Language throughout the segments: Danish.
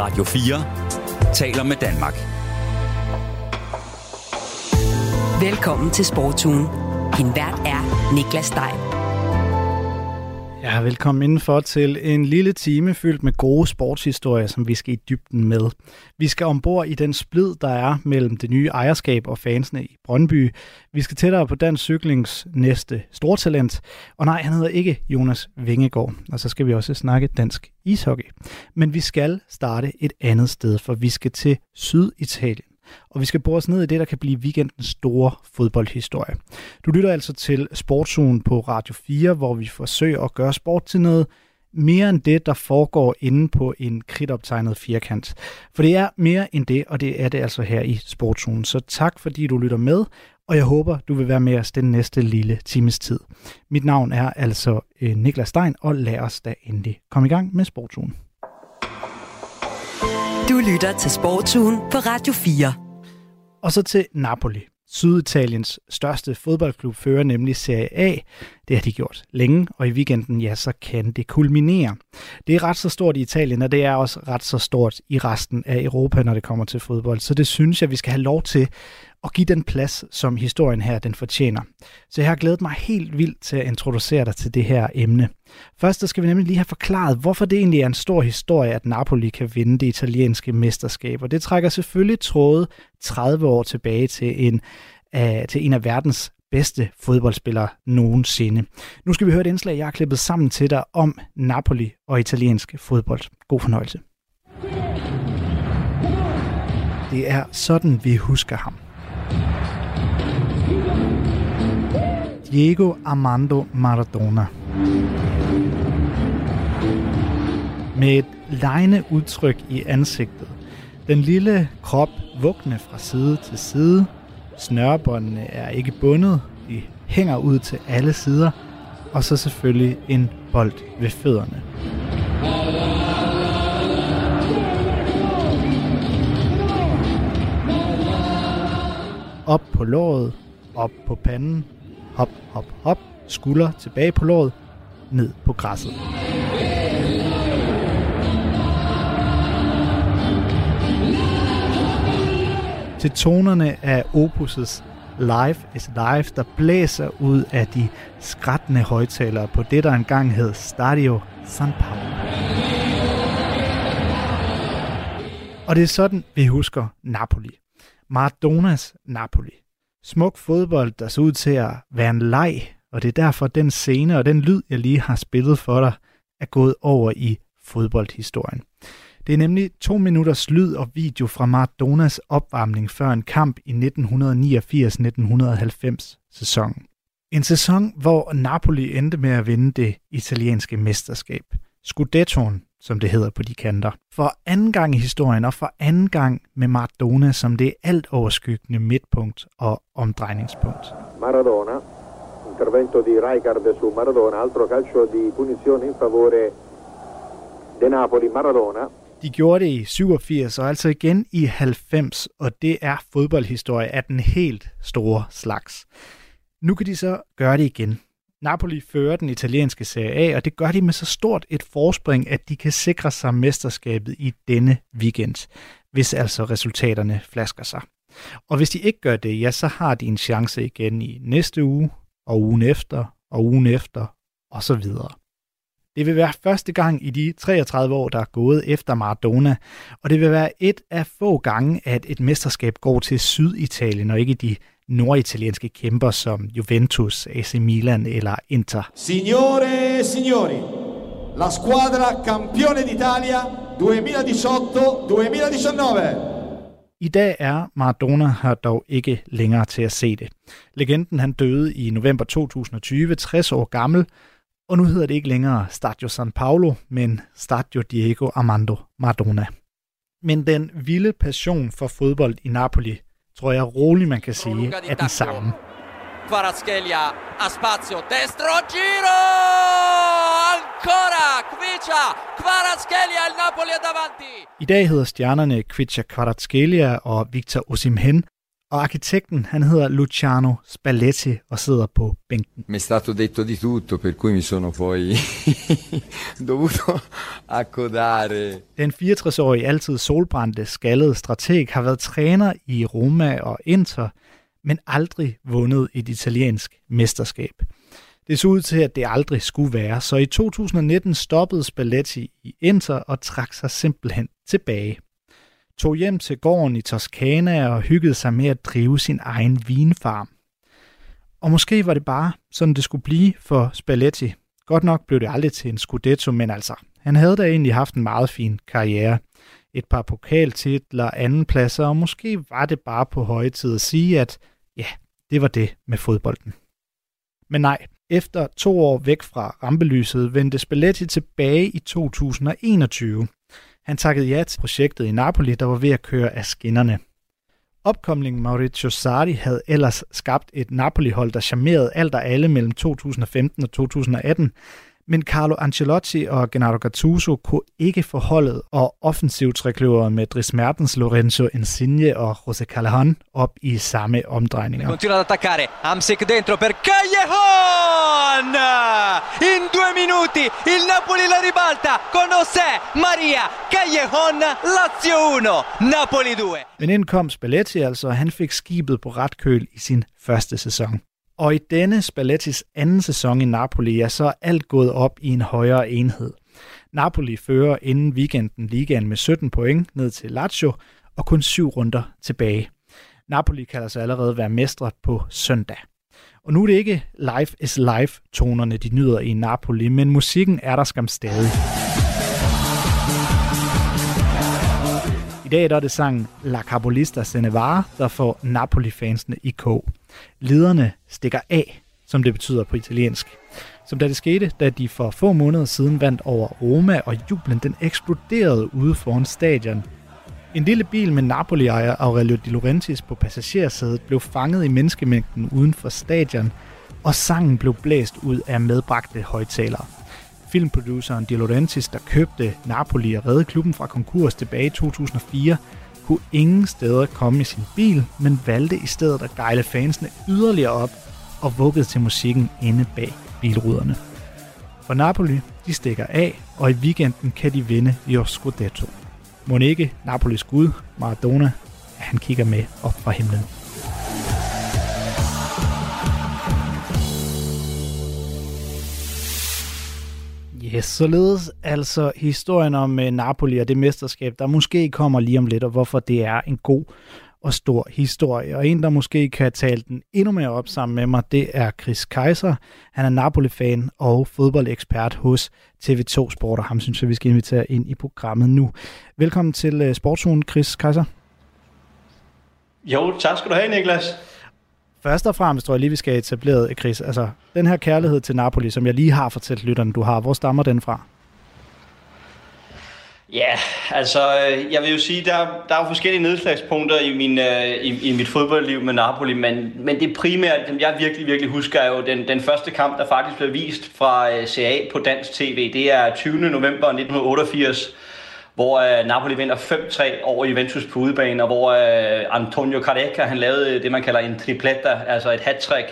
Radio 4 taler med Danmark. Velkommen til Sportsugen. Din vært er Niklas Stein. Ja, velkommen indenfor til en lille time fyldt med gode sportshistorier, som vi skal i dybden med. Vi skal ombord i den splid, der er mellem det nye ejerskab og fansene i Brøndby. Vi skal tættere på dansk cyklings næste stortalent. Og nej, han hedder ikke Jonas Vingegaard. Og så skal vi også snakke dansk ishockey. Men vi skal starte et andet sted, for vi skal til Syditalien og vi skal bore os ned i det, der kan blive weekendens store fodboldhistorie. Du lytter altså til Sportsugen på Radio 4, hvor vi forsøger at gøre sport til noget mere end det, der foregår inde på en kridtoptegnet firkant. For det er mere end det, og det er det altså her i Sportsugen. Så tak fordi du lytter med, og jeg håber, du vil være med os den næste lille times tid. Mit navn er altså øh, Niklas Stein, og lad os da endelig komme i gang med Sportsugen. Du lytter til Sportsugen på Radio 4. Og så til Napoli. Syditaliens største fodboldklub fører nemlig Serie A. Det har de gjort længe, og i weekenden, ja, så kan det kulminere. Det er ret så stort i Italien, og det er også ret så stort i resten af Europa, når det kommer til fodbold. Så det synes jeg, vi skal have lov til og give den plads, som historien her den fortjener. Så jeg har glædet mig helt vildt til at introducere dig til det her emne. Først skal vi nemlig lige have forklaret, hvorfor det egentlig er en stor historie, at Napoli kan vinde det italienske mesterskab. Og det trækker selvfølgelig tråde 30 år tilbage til en, uh, til en af verdens bedste fodboldspillere nogensinde. Nu skal vi høre et indslag, jeg har klippet sammen til dig om Napoli og italiensk fodbold. God fornøjelse. Det er sådan, vi husker ham. Diego Armando Maradona. Med et lejende udtryk i ansigtet. Den lille krop vugne fra side til side. snørebåndene er ikke bundet. De hænger ud til alle sider. Og så selvfølgelig en bold ved fødderne. Op på låret, op på panden, hop, hop, hop, skulder tilbage på låret, ned på græsset. Til tonerne af Opus's Life is Life, der blæser ud af de skrættende højtalere på det, der engang hed Stadio San Paolo. Og det er sådan, vi husker Napoli. Maradonas Napoli. Smuk fodbold, der så ud til at være en leg, og det er derfor, den scene og den lyd, jeg lige har spillet for dig, er gået over i fodboldhistorien. Det er nemlig to minutters lyd og video fra Maradonas opvarmning før en kamp i 1989-1990 sæsonen. En sæson, hvor Napoli endte med at vinde det italienske mesterskab. Scudettoen, som det hedder på de kanter. For anden gang i historien, og for anden gang med Maradona som det alt overskyggende midtpunkt og omdrejningspunkt. Maradona, intervento di Rijkaard su Maradona, altro calcio di punizione in favore de Napoli, Maradona. De gjorde det i 87 og altså igen i 90, og det er fodboldhistorie af den helt store slags. Nu kan de så gøre det igen. Napoli fører den italienske Serie A, og det gør de med så stort et forspring, at de kan sikre sig mesterskabet i denne weekend, hvis altså resultaterne flasker sig. Og hvis de ikke gør det, ja, så har de en chance igen i næste uge, og ugen efter, og ugen efter, og så videre. Det vil være første gang i de 33 år, der er gået efter Maradona, og det vil være et af få gange, at et mesterskab går til Syditalien og ikke de norditalienske kæmper som Juventus, AC Milan eller Inter. Signore e signori, la squadra campione d'Italia 2018-2019. I dag er Maradona her dog ikke længere til at se det. Legenden han døde i november 2020, 60 år gammel, og nu hedder det ikke længere Stadio San Paolo, men Stadio Diego Armando Maradona. Men den vilde passion for fodbold i Napoli tror jeg roligt man kan sige er den samme. Kvaratskhelia a spazio, destro, giro! Ancora, Kvicia, Kvaratskhelia, il Napoli davanti! I dag hedder stjernerne Kvicia Kvaratskhelia og Victor Osimhen, Og arkitekten, han hedder Luciano Spalletti og sidder på bænken. Mi è stato detto di tutto, per cui mi sono poi dovuto accodare. Den 64-årige, altid solbrændte, skaldede strateg har været træner i Roma og Inter, men aldrig vundet et italiensk mesterskab. Det så ud til, at det aldrig skulle være, så i 2019 stoppede Spalletti i Inter og trak sig simpelthen tilbage. Tog hjem til gården i Toskana og hyggede sig med at drive sin egen vinfarm. Og måske var det bare sådan, det skulle blive for Spalletti. Godt nok blev det aldrig til en Scudetto, men altså, han havde da egentlig haft en meget fin karriere. Et par pokaltitler, andenpladser, og måske var det bare på høje tid at sige, at ja, det var det med fodbolden. Men nej, efter to år væk fra rampelyset vendte Spalletti tilbage i 2021. Han takkede ja til projektet i Napoli, der var ved at køre af skinnerne. Opkomlingen Maurizio Sarri havde ellers skabt et Napoli-hold, der charmerede alt og alle mellem 2015 og 2018, men Carlo Ancelotti og Gennaro Gattuso kunne ikke forholdet og offensivtrækløvere med Dries Mertens, Lorenzo Insigne og José Callejon op i samme omdrejninger. Continua ad attaccare. Amsic dentro per Callejon! In due minuti il Napoli la ribalta con José Maria Callejon. Lazio 1, Napoli 2. Men ind kom Spalletti altså, og han fik skibet på ret køl i sin første sæson. Og i denne Spallettis anden sæson i Napoli, ja, så er alt gået op i en højere enhed. Napoli fører inden weekenden ligaen med 17 point ned til Lazio, og kun syv runder tilbage. Napoli kan altså allerede være mestre på søndag. Og nu er det ikke life is life tonerne, de nyder i Napoli, men musikken er der skam stadig. Dag der er det sangen La Capolista Se ne der får Napoli-fansene i k. Lederne stikker af, som det betyder på italiensk. Som da det skete, da de for få måneder siden vandt over Roma, og jublen den eksploderede ude foran stadion. En lille bil med Napoli-ejer Aurelio Di Laurentiis på passagersædet blev fanget i menneskemængden uden for stadion, og sangen blev blæst ud af medbragte højtalere. Filmproduceren De Laurentiis, der købte Napoli og redde klubben fra konkurs tilbage i 2004, kunne ingen steder komme i sin bil, men valgte i stedet at gejle fansene yderligere op og vuggede til musikken inde bag bilruderne. For Napoli, de stikker af, og i weekenden kan de vinde i Scudetto. Må ikke Napolis gud, Maradona, han kigger med op fra himlen. Yes, således altså historien om øh, Napoli og det mesterskab, der måske kommer lige om lidt, og hvorfor det er en god og stor historie. Og en, der måske kan tale den endnu mere op sammen med mig, det er Chris Kaiser. Han er Napoli-fan og fodboldekspert hos TV2 Sport, og ham synes jeg, vi skal invitere ind i programmet nu. Velkommen til uh, Sportsugen, Chris Kaiser. Jo, tak skal du have, Niklas. Først og fremmest tror jeg lige, vi skal have etableret, Chris. Altså, den her kærlighed til Napoli, som jeg lige har fortalt lytterne, du har, hvor stammer den fra? Ja, altså, øh, jeg vil jo sige, der, der er jo forskellige nedslagspunkter i, min, øh, i, i mit fodboldliv med Napoli, men, men det primært, dem jeg virkelig, virkelig husker, er jo den, den første kamp, der faktisk blev vist fra øh, CA på dansk tv. Det er 20. november 1988, hvor uh, Napoli vinder 5-3 over Juventus på udebane, og hvor uh, Antonio Careca, han lavede øh, det, man kalder en tripletta, altså et hat-trick.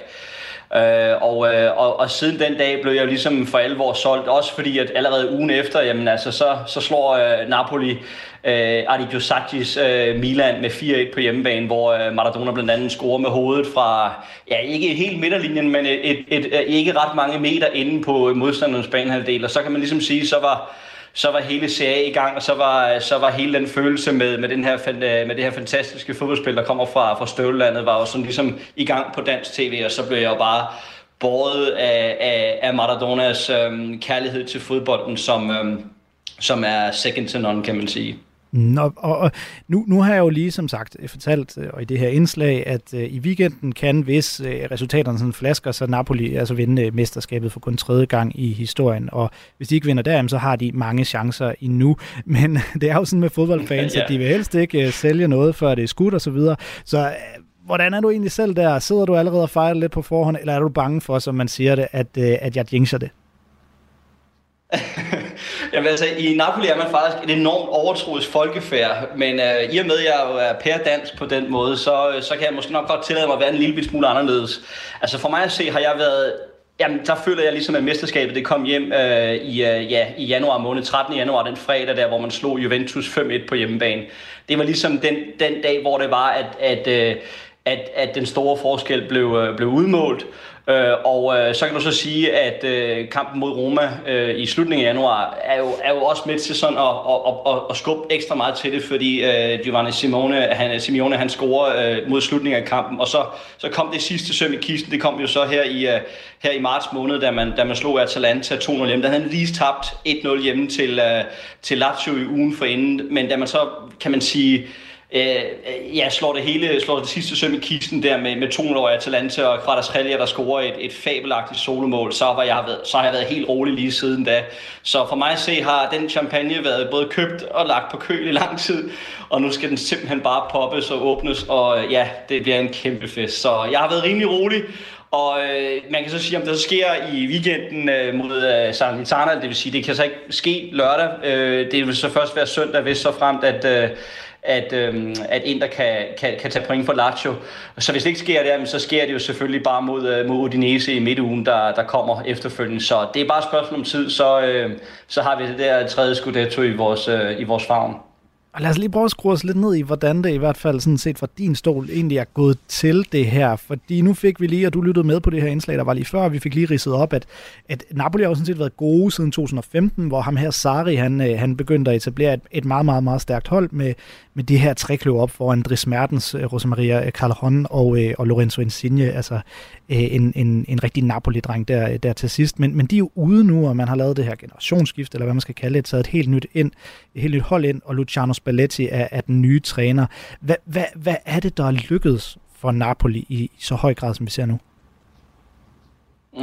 Uh, og, uh, og, og siden den dag blev jeg ligesom for alvor solgt, også fordi at allerede ugen efter, jamen altså, så, så slår uh, Napoli uh, Arrigo Sacchis uh, Milan med 4-1 på hjemmebane, hvor uh, Maradona blandt andet scorer med hovedet fra, ja ikke helt midterlinjen, men et, et, et, et, ikke ret mange meter inde på modstanderens banehalvdel, og så kan man ligesom sige, så var så var hele serien i gang, og så var, så var hele den følelse med, med, den her, øh, med det her fantastiske fodboldspil, der kommer fra, fra Støvlandet, var jo sådan ligesom i gang på dansk tv, og så blev jeg jo bare båret af, af, af Maradonas øhm, kærlighed til fodbolden, som, øhm, som er second to none, kan man sige. Nå, og, og nu, nu har jeg jo lige som sagt fortalt, og i det her indslag, at uh, i weekenden kan, hvis uh, resultaterne sådan flasker, så Napoli altså vinde mesterskabet for kun tredje gang i historien. Og hvis de ikke vinder der, så har de mange chancer endnu. Men det er jo sådan med fodboldfans, ja. at de vil helst ikke uh, sælge noget, før det er skudt og så videre. Så uh, hvordan er du egentlig selv der? Sidder du allerede og fejrer lidt på forhånd, eller er du bange for, som man siger det, at, uh, at jeg jinxer det? Jamen, altså, I Napoli er man faktisk et enormt overtroisk folkefærd, men øh, i og med, at jeg jo er pærdansk på den måde, så, øh, så kan jeg måske nok godt tillade mig at være en lille smule anderledes. Altså for mig at se, har jeg været Jamen, der føler jeg ligesom, at mesterskabet det kom hjem øh, i, øh, ja, i januar måned, 13. januar, den fredag der, hvor man slog Juventus 5-1 på hjemmebane. Det var ligesom den, den dag, hvor det var, at, at, øh, at, at den store forskel blev, øh, blev udmålt. Øh, og øh, så kan du så sige, at øh, kampen mod Roma øh, i slutningen af januar er jo, er jo også med til sådan at, at, at, at skubbe ekstra meget til det, fordi øh, Giovanni Simone, han, Simeone han scorer øh, mod slutningen af kampen, og så, så kom det sidste søm i kisten, det kom jo så her i, øh, her i marts måned, da man, da man slog Atalanta 2-0 hjemme. Der havde han lige tabt 1-0 hjemme til, øh, til Lazio i ugen forinden, men da man så, kan man sige, øh, ja, slår det hele, slår det sidste søm i kisten der med, med 200 år Atalanta og Kratas Hellia, der scorer et, et fabelagtigt solomål, så, var jeg så har jeg været helt rolig lige siden da. Så for mig at se har den champagne været både købt og lagt på køl i lang tid, og nu skal den simpelthen bare poppes og åbnes, og øh, ja, det bliver en kæmpe fest. Så jeg har været rimelig rolig, og øh, man kan så sige, om det så sker i weekenden øh, mod øh, Salernitana, det vil sige, det kan så ikke ske lørdag. Øh, det vil så først være søndag, hvis så fremt, at, øh, at, øhm, at Inter kan, kan, kan tage point for Lazio. Så hvis det ikke sker der, så sker det jo selvfølgelig bare mod, øh, mod Udinese i midtugen, der, der kommer efterfølgende. Så det er bare et spørgsmål om tid, så, øh, så har vi det der tredje scudetto i vores, øh, i vores favn. Og lad os lige prøve at skrue os lidt ned i, hvordan det i hvert fald sådan set fra din stol egentlig er gået til det her. Fordi nu fik vi lige, og du lyttede med på det her indslag, der var lige før, vi fik lige ridset op, at, at Napoli har jo sådan set været gode siden 2015, hvor ham her Sari, han, øh, han begyndte at etablere et, et meget, meget, meget stærkt hold med, med de her tre kløver op for Dries Mertens, øh, Rosemaria øh, Calderon og, og Lorenzo Insigne, altså en, en, en rigtig Napoli-dreng der, der til sidst. Men, men de er jo ude nu, og man har lavet det her generationsskift, eller hvad man skal kalde det, taget et helt nyt, ind, et helt nyt hold ind, og Luciano Spalletti er, er den nye træner. Hvad, hvad, hvad er det, der er lykkedes for Napoli i, i så høj grad, som vi ser nu?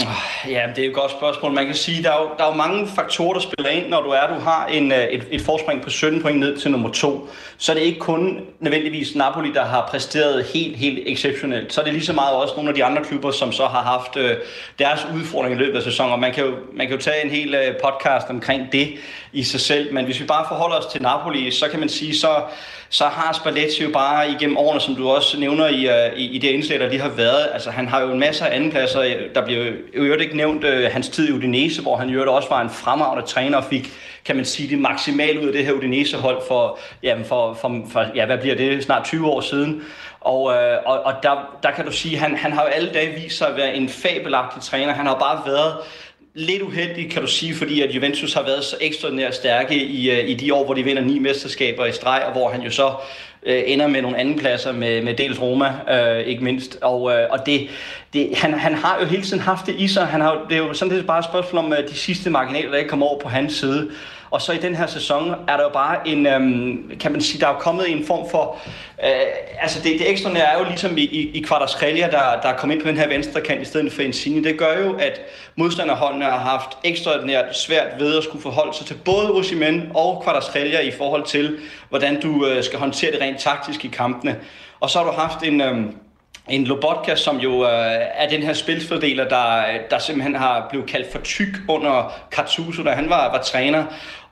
Ah, ja, det er et godt spørgsmål. Man kan sige, at der er jo, der er jo mange faktorer, der spiller ind, når du er, du har en, øh, et, et forspring på 17 point ned til nummer 2. Så er det ikke kun nødvendigvis Napoli, der har præsteret helt, helt exceptionelt. Så er det lige så meget også nogle af de andre klubber, som så har haft øh, deres udfordringer i løbet af sæsonen. Og man kan jo, man kan jo tage en hel øh, podcast omkring det i sig selv. Men hvis vi bare forholder os til Napoli, så kan man sige, så så har Spalletti jo bare igennem årene, som du også nævner i, øh, i, i det indslag, der lige har været, altså han har jo en masse af andenpladser. Der bliver øvrigt ikke nævnt øh, hans tid i Udinese, hvor han jo også var en fremragende træner og fik, kan man sige, det maksimale ud af det her Udinese-hold for, jamen for, for, for, ja, hvad bliver det, snart 20 år siden. Og, øh, og, og der, der kan du sige, han, han har jo alle dage vist sig at være en fabelagtig træner. Han har bare været lidt uheldig, kan du sige, fordi at Juventus har været så ekstraordinært stærke i, øh, i de år, hvor de vinder ni mesterskaber i streg, og hvor han jo så øh, ender med nogle anden pladser med, med dels Roma, øh, ikke mindst. Og, øh, og det, det, han, han har jo hele tiden haft det i sig. Han har, det er jo sådan det bare et spørgsmål om øh, de sidste marginaler, der ikke kommer over på hans side. Og så i den her sæson er der jo bare en, øhm, kan man sige, der er kommet en form for, øh, altså det, det ekstra er jo ligesom i, i, i Kvartasrelia, der, der er kommet ind på den her venstre kant i stedet for Insigne. Det gør jo, at modstanderholdene har haft ekstraordinært svært ved at skulle forholde sig til både Osimhen og Kvartasrelia i forhold til, hvordan du øh, skal håndtere det rent taktisk i kampene. Og så har du haft en, Øhm, en Lobotka, som jo øh, er den her spilfordeler, der, der simpelthen har blevet kaldt for tyk under Katsuso, da han var, var træner,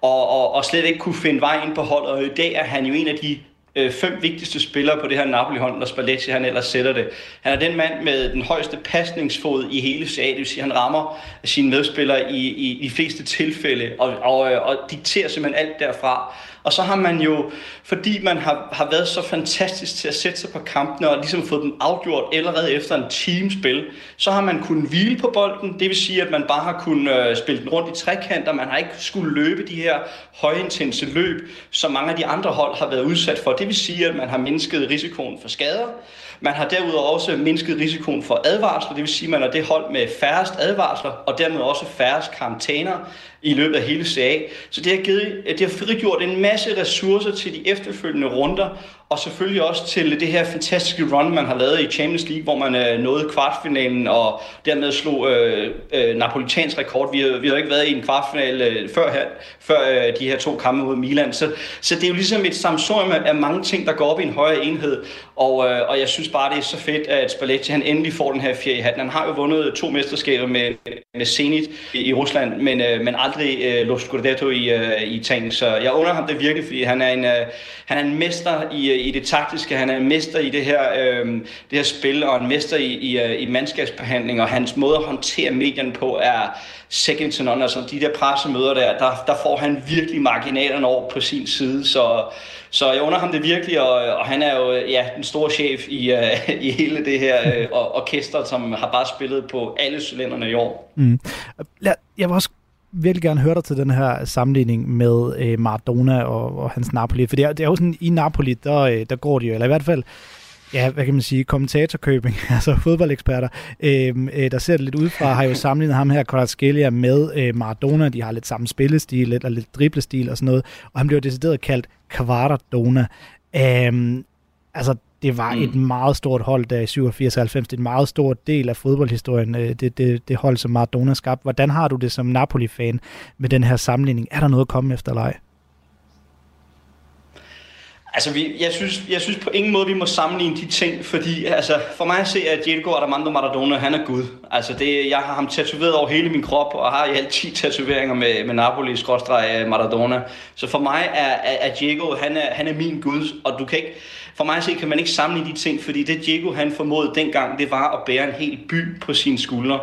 og, og, og slet ikke kunne finde vej ind på holdet. Og i dag er han jo en af de øh, fem vigtigste spillere på det her Napoli-hold, når Spalletti han ellers sætter det. Han er den mand med den højeste pasningsfod i hele CA, det vil sige, han rammer sine medspillere i, i, i de fleste tilfælde, og, og, øh, og dikterer simpelthen alt derfra. Og så har man jo, fordi man har, har været så fantastisk til at sætte sig på kampene og ligesom fået dem afgjort allerede efter en teamspil, så har man kunnet hvile på bolden. Det vil sige, at man bare har kunnet øh, spille den rundt i trekanter. Man har ikke skulle løbe de her højintense løb, som mange af de andre hold har været udsat for. Det vil sige, at man har mindsket risikoen for skader. Man har derudover også mindsket risikoen for advarsler, det vil sige, at man er det hold med færrest advarsler, og dermed også færrest karantæner i løbet af hele CA. Så det har, givet, det har frigjort en masse ressourcer til de efterfølgende runder, og selvfølgelig også til det her fantastiske run, man har lavet i Champions League, hvor man øh, nåede kvartfinalen og dermed slog øh, øh, Napolitans rekord. Vi har, vi har ikke været i en kvartfinal øh, før, her, før øh, de her to kampe mod Milan. Så, så det er jo ligesom et samsorium af mange ting, der går op i en højere enhed. Og, øh, og jeg synes bare, det er så fedt, at Spalletti han endelig får den her fjerde i hatten. Han har jo vundet to mesterskaber med, med Zenit i, Rusland, men, øh, men aldrig øh, Lo Scudetto i, øh, i Italien. Så jeg under ham det virkelig, fordi han er en, øh, han er en mester i, øh, i det taktiske, han er en mester i det her, øh, det her spil, og en mester i, i, øh, i mandskabsbehandling, og hans måde at håndtere medierne på er second to none. Altså de der pressemøder der, der, der får han virkelig marginalerne over på sin side, så så jeg under ham det virkelig, og, og han er jo øh, ja, den store chef i, uh, i hele det her uh, orkester, som har bare spillet på alle cylinderne i år. Mm. Jeg vil også virkelig gerne høre dig til den her sammenligning med øh, Maradona og, og hans Napoli, for det er, det er jo sådan, i Napoli, der, øh, der går de jo, eller i hvert fald ja, hvad kan man sige, kommentatorkøbing, altså fodboldeksperter, øh, øh, der ser det lidt udefra, har jo sammenlignet ham her, Kvaratskhelia, med øh, Maradona. De har lidt samme spillestil, lidt, og lidt driblestil og sådan noget, og han blev decideret kaldt Kvaradona. Øh, altså, det var mm. et meget stort hold der i 87-90. Det er en meget stor del af fodboldhistorien, øh, det, det, det hold, som Maradona skabte. Hvordan har du det som Napoli-fan med den her sammenligning? Er der noget at komme efter leg? Altså, vi, jeg, synes, jeg synes på ingen måde, vi må sammenligne de ting, fordi altså, for mig at se, at Diego Armando Maradona, han er Gud. Altså, det, jeg har ham tatoveret over hele min krop, og har i alt 10 tatoveringer med, med Napoli, skrådstræk øh, Maradona. Så for mig er, er, er Diego, han er, han er min Gud, og du kan ikke, for mig at se, kan man ikke sammenligne de ting, fordi det Diego, han formåede dengang, det var at bære en hel by på sine skuldre.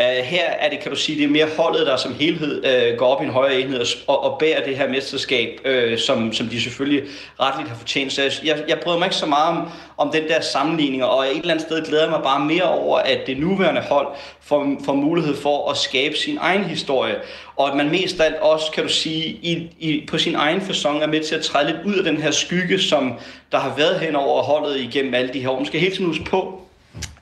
Uh, her er det, kan du sige, det er mere holdet, der som helhed uh, går op i en højere enhed og, og bærer det her mesterskab, uh, som, som de selvfølgelig retligt har fortjent. Så jeg, jeg bryder mig ikke så meget om, om den der sammenligning, og et eller andet sted glæder jeg mig bare mere over, at det nuværende hold får, får mulighed for at skabe sin egen historie, og at man mest af alt også, kan du sige, i, i, på sin egen fasong er med til at træde lidt ud af den her skygge, som der har været hen over holdet igennem alle de her år. Man skal helt tiden huske på,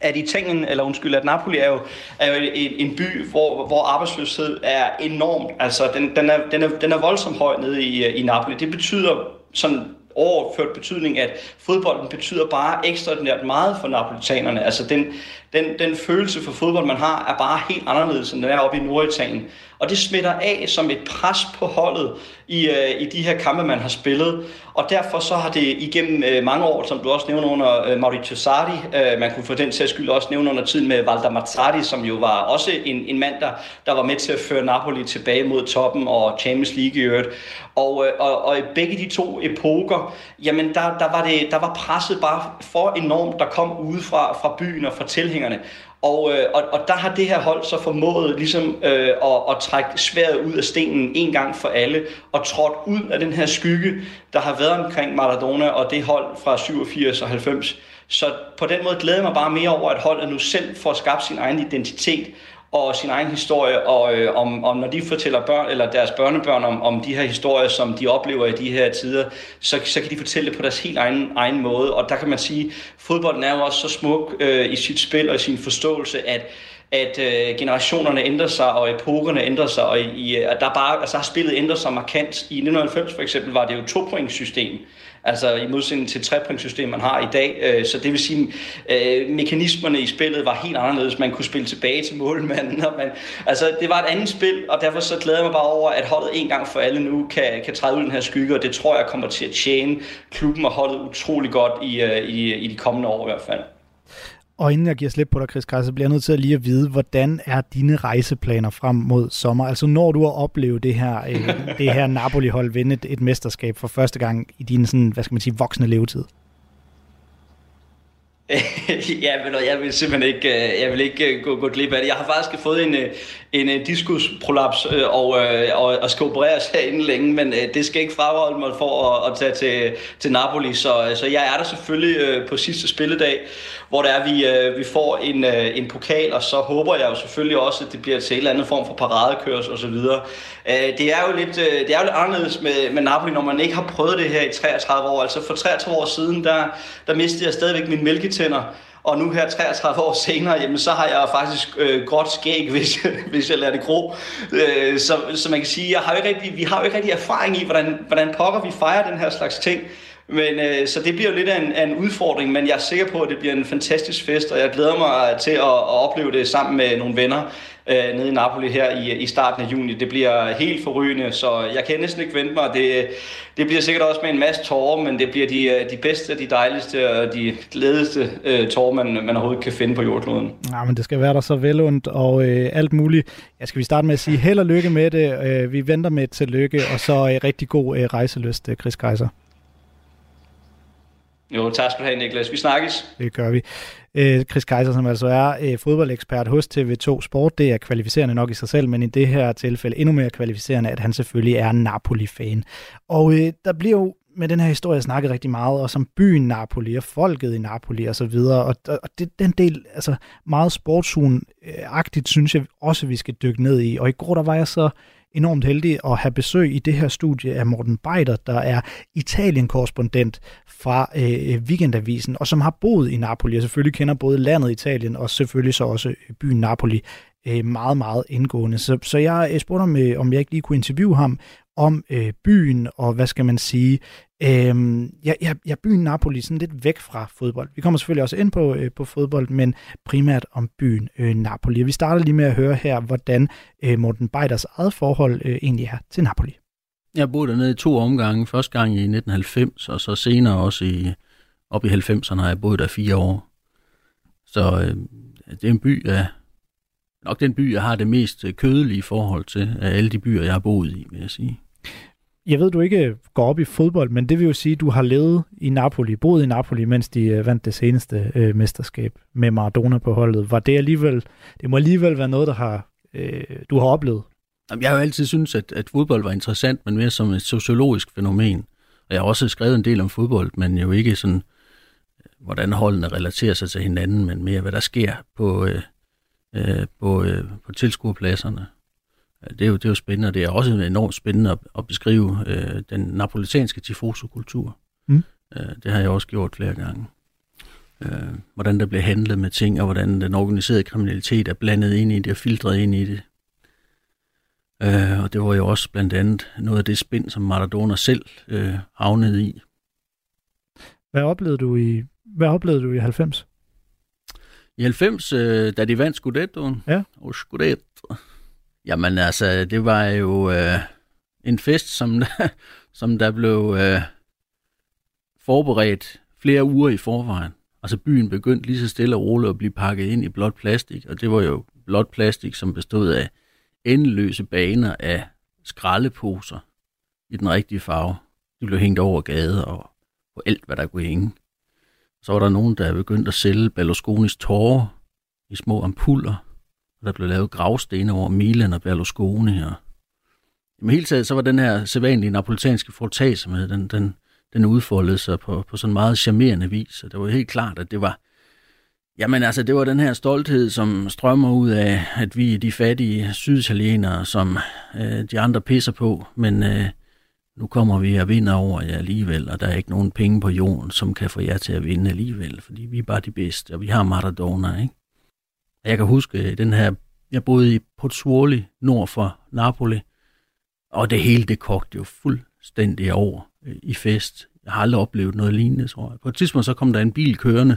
at Italien, eller undskyld, at Napoli er jo, er jo en, en by, hvor, hvor arbejdsløshed er enormt. Altså, den, den, er, den, er, den er voldsomt høj nede i, i Napoli. Det betyder sådan overført betydning, at fodbolden betyder bare ekstraordinært meget for napolitanerne. Altså den, den, den følelse for fodbold, man har, er bare helt anderledes, end den er oppe i Norditalien. Og det smitter af som et pres på holdet i, øh, i de her kampe, man har spillet. Og derfor så har det igennem øh, mange år, som du også nævner under øh, Mauricio Sarri, øh, man kunne for den sags skyld også nævne under tiden med Valder Mazzarri, som jo var også en, en mand, der, der var med til at føre Napoli tilbage mod toppen og Champions League i øvrigt. Og, øh, og, og i begge de to epoker, jamen der, der, var det, der var presset bare for enormt, der kom udefra fra byen og fra tilhængerne. Og, øh, og, og der har det her hold så formået ligesom øh, at, at trække sværet ud af stenen en gang for alle, og trådt ud af den her skygge, der har været omkring Maradona og det hold fra 87 og 90. Så på den måde glæder jeg mig bare mere over, at holdet nu selv får skabt sin egen identitet, og sin egen historie, og øh, om, om når de fortæller børn eller deres børnebørn om, om de her historier, som de oplever i de her tider, så, så kan de fortælle det på deres helt egen, egen måde. Og der kan man sige, at fodbolden er jo også så smuk øh, i sit spil og i sin forståelse, at at øh, generationerne ændrer sig, og epokerne ændrer sig, og i, at der bare altså, har spillet ændret sig markant. I 1990 for eksempel var det jo to point system, altså i modsætning til trepointssystem, man har i dag. Øh, så det vil sige, øh, mekanismerne i spillet var helt anderledes. Man kunne spille tilbage til målmanden. Og man, altså, det var et andet spil, og derfor så glæder jeg mig bare over, at holdet en gang for alle nu kan, kan træde ud den her skygge, og det tror jeg kommer til at tjene klubben og holdet utrolig godt i, øh, i, i de kommende år i hvert fald. Og inden jeg giver slip på dig, Chris Kajs, så bliver jeg nødt til at lige at vide, hvordan er dine rejseplaner frem mod sommer? Altså når du har oplevet det her, øh, det her Napoli-hold vinde et, et mesterskab for første gang i din sådan, hvad skal man sige, voksne levetid? ja, men jeg vil simpelthen ikke, øh, jeg vil ikke øh, gå, gå glip af det. Jeg har faktisk fået en, øh, en diskusprolaps øh, og, øh, og, og skal opereres herinde længe, men øh, det skal ikke fraholde mig for at, at tage til, til Napoli. Så, så jeg er der selvfølgelig på sidste spilledag, hvor der er, vi, vi får en, en pokal, og så håber jeg jo selvfølgelig også, at det bliver til en eller anden form for paradekørsel og så videre. Det er jo lidt, det er jo lidt anderledes med, med Napoli, når man ikke har prøvet det her i 33 år. Altså for 33 år siden, der, der mistede jeg stadigvæk min mælketænder, og nu her 33 år senere, jamen, så har jeg faktisk øh, gråt skæg, hvis, hvis jeg lader det gro. Øh, så, så man kan sige, jeg har jo ikke rigtig, vi har jo ikke rigtig erfaring i, hvordan, hvordan pokker vi fejrer den her slags ting. Men, øh, så det bliver lidt af en, af en udfordring, men jeg er sikker på, at det bliver en fantastisk fest, og jeg glæder mig øh, til at, at opleve det sammen med nogle venner øh, nede i Napoli her i, i starten af juni. Det bliver helt forrygende, så jeg kan næsten ikke vente mig. Det, det bliver sikkert også med en masse tårer, men det bliver de, øh, de bedste, de dejligste og de glædeste øh, tårer, man, man overhovedet kan finde på jordkloden. Ja, men det skal være der så velundt og øh, alt muligt. Jeg skal vi starte med at sige held og lykke med det. Øh, vi venter med til lykke, og så øh, rigtig god øh, rejseløst, øh, Chris Kaiser. Jo, tak skal du have, Niklas. Vi snakkes. Det gør vi. Øh, Chris Kaiser, som altså er øh, fodboldekspert hos TV2 Sport, det er kvalificerende nok i sig selv, men i det her tilfælde endnu mere kvalificerende, at han selvfølgelig er Napoli-fan. Og øh, der bliver jo med den her historie snakket rigtig meget, og som byen Napoli og folket i Napoli og så videre, og, og det, den del, altså meget sportsugen-agtigt, synes jeg også, vi skal dykke ned i. Og i går, der var jeg så enormt heldig at have besøg i det her studie af Morten Beider, der er Italien-korrespondent fra øh, Weekendavisen, og som har boet i Napoli, og selvfølgelig kender både landet Italien, og selvfølgelig så også øh, byen Napoli øh, meget, meget indgående. Så, så jeg øh, spurgte om, øh, om jeg ikke lige kunne interviewe ham om øh, byen, og hvad skal man sige, øh, ja, ja, ja, byen Napoli sådan lidt væk fra fodbold. Vi kommer selvfølgelig også ind på, øh, på fodbold, men primært om byen øh, Napoli. Og vi starter lige med at høre her, hvordan øh, Morten Beiders eget forhold øh, egentlig er til Napoli. Jeg boede dernede i to omgange. Første gang i 1990, og så senere også i, op i 90'erne har jeg boet der fire år. Så øh, det er en by af, nok den by, jeg har det mest øh, kødelige forhold til af alle de byer, jeg har boet i, vil jeg sige. Jeg ved, du ikke går op i fodbold, men det vil jo sige, at du har levet i Napoli, boet i Napoli, mens de øh, vandt det seneste øh, mesterskab med Maradona på holdet. Var det alligevel, det må alligevel være noget, der har, øh, du har oplevet? Jeg har jo altid syntes, at, at fodbold var interessant, men mere som et sociologisk fænomen. Og jeg har også skrevet en del om fodbold, men jo ikke sådan, øh, hvordan holdene relaterer sig til hinanden, men mere, hvad der sker på, øh, øh, på, øh, på tilskuerpladserne. Det er, jo, det er jo spændende, og det er også enormt spændende at, at beskrive øh, den napolitanske tifoso-kultur. Mm. Øh, det har jeg også gjort flere gange. Øh, hvordan der bliver handlet med ting, og hvordan den organiserede kriminalitet er blandet ind i det og filtreret ind i det. Øh, og det var jo også blandt andet noget af det spind, som Maradona selv øh, havnede i. Hvad oplevede du i, hvad oplevede du i 90? I 90, øh, da de vandt Scudettoen, ja. og Scudetto, jamen altså, det var jo øh, en fest, som, som der blev øh, forberedt flere uger i forvejen. Altså byen begyndte lige så stille og roligt at blive pakket ind i blåt plastik, og det var jo blåt plastik, som bestod af endeløse baner af skraldeposer i den rigtige farve. De blev hængt over gader og på alt, hvad der kunne hænge. Så var der nogen, der begyndte at sælge Berlusconis tårer i små ampuller, og der blev lavet gravstene over Milan og Berlusconi. Og Jamen helt taget, så var den her sædvanlige napolitanske med, den, den, den udfoldede sig på, på sådan meget charmerende vis, og det var helt klart, at det var, Jamen altså, det var den her stolthed, som strømmer ud af, at vi er de fattige syditalienere, som øh, de andre pisser på, men øh, nu kommer vi og vinder over jer alligevel, og der er ikke nogen penge på jorden, som kan få jer til at vinde alligevel, fordi vi er bare de bedste, og vi har Maradona, ikke? Jeg kan huske øh, den her, jeg boede i Pozzuoli, nord for Napoli, og det hele det kogte jo fuldstændig over øh, i fest. Jeg har aldrig oplevet noget lignende, tror jeg. På et tidspunkt så kom der en bil kørende,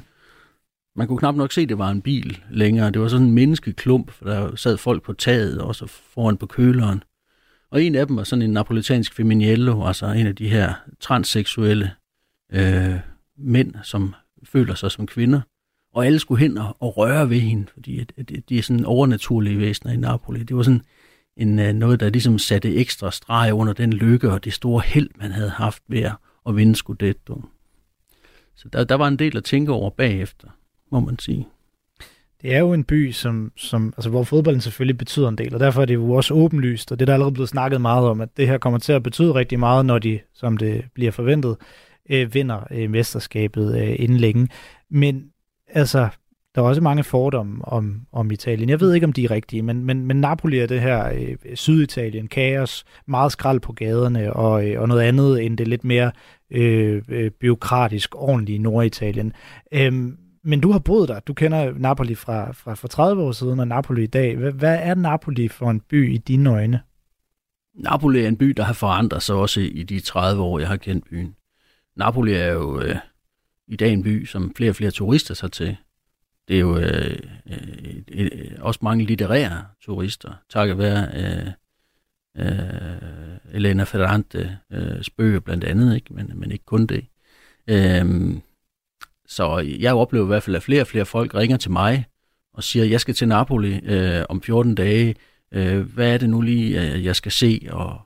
man kunne knap nok se, at det var en bil længere. Det var sådan en menneskeklump, for der sad folk på taget, og så foran på køleren. Og en af dem var sådan en napolitansk feminiello, altså en af de her transseksuelle øh, mænd, som føler sig som kvinder. Og alle skulle hen og, og røre ved hende, fordi at, at, de er sådan overnaturlige væsener i Napoli. Det var sådan en, øh, noget, der ligesom satte ekstra streg under den lykke og det store held, man havde haft ved at, at vinde Scudetto. Så der, der var en del at tænke over bagefter må man sige. Det er jo en by, som, som, altså, hvor fodbolden selvfølgelig betyder en del, og derfor er det jo også åbenlyst, og det er der allerede blevet snakket meget om, at det her kommer til at betyde rigtig meget, når de, som det bliver forventet, øh, vinder øh, mesterskabet øh, inden længe. Men altså, der er også mange fordomme om, om Italien. Jeg ved ikke, om de er rigtige, men, men, men Napoli er det her øh, Syditalien, kaos, meget skrald på gaderne, og, øh, og noget andet end det lidt mere øh, øh, byråkratisk, ordentlige Norditalien. Øhm, men du har boet der. Du kender Napoli fra, fra for 30 år siden, og Napoli i dag. Hvad, hvad er Napoli for en by i dine øjne? Napoli er en by, der har forandret sig også i de 30 år, jeg har kendt byen. Napoli er jo øh, i dag en by, som flere og flere turister tager til. Det er jo øh, øh, øh, også mange litterære turister, takket være øh, øh, Elena Ferrante øh, spøger blandt andet, ikke? Men, men ikke kun det. Øh, så jeg oplever i hvert fald, at flere og flere folk ringer til mig og siger, at jeg skal til Napoli øh, om 14 dage. Øh, hvad er det nu lige, øh, jeg skal se? Og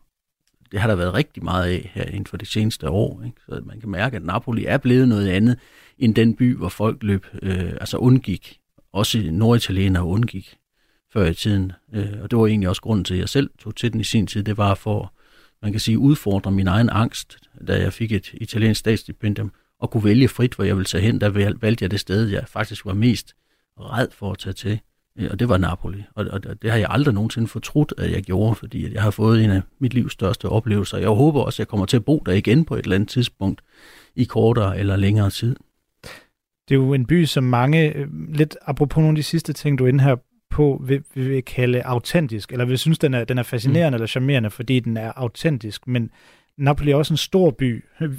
det har der været rigtig meget af her inden for de seneste år. Ikke? Så man kan mærke, at Napoli er blevet noget andet end den by, hvor folk løb, øh, altså undgik. Også norditalienere undgik før i tiden. Øh, og det var egentlig også grunden til, at jeg selv tog til den i sin tid. Det var for, man kan sige, udfordre min egen angst, da jeg fik et italiensk statsstipendium, og kunne vælge frit, hvor jeg ville tage hen. Der valgte jeg det sted, jeg faktisk var mest red for at tage til, og det var Napoli. Og, og det har jeg aldrig nogensinde fortrudt, at jeg gjorde, fordi jeg har fået en af mit livs største oplevelser. Jeg håber også, at jeg kommer til at bo der igen på et eller andet tidspunkt, i kortere eller længere tid. Det er jo en by, som mange, øh, lidt apropos nogle af de sidste ting, du er inde her på, vil, vil kalde autentisk, eller vil synes, den er, den er fascinerende mm. eller charmerende, fordi den er autentisk, men Napoli er også en stor by. Øh,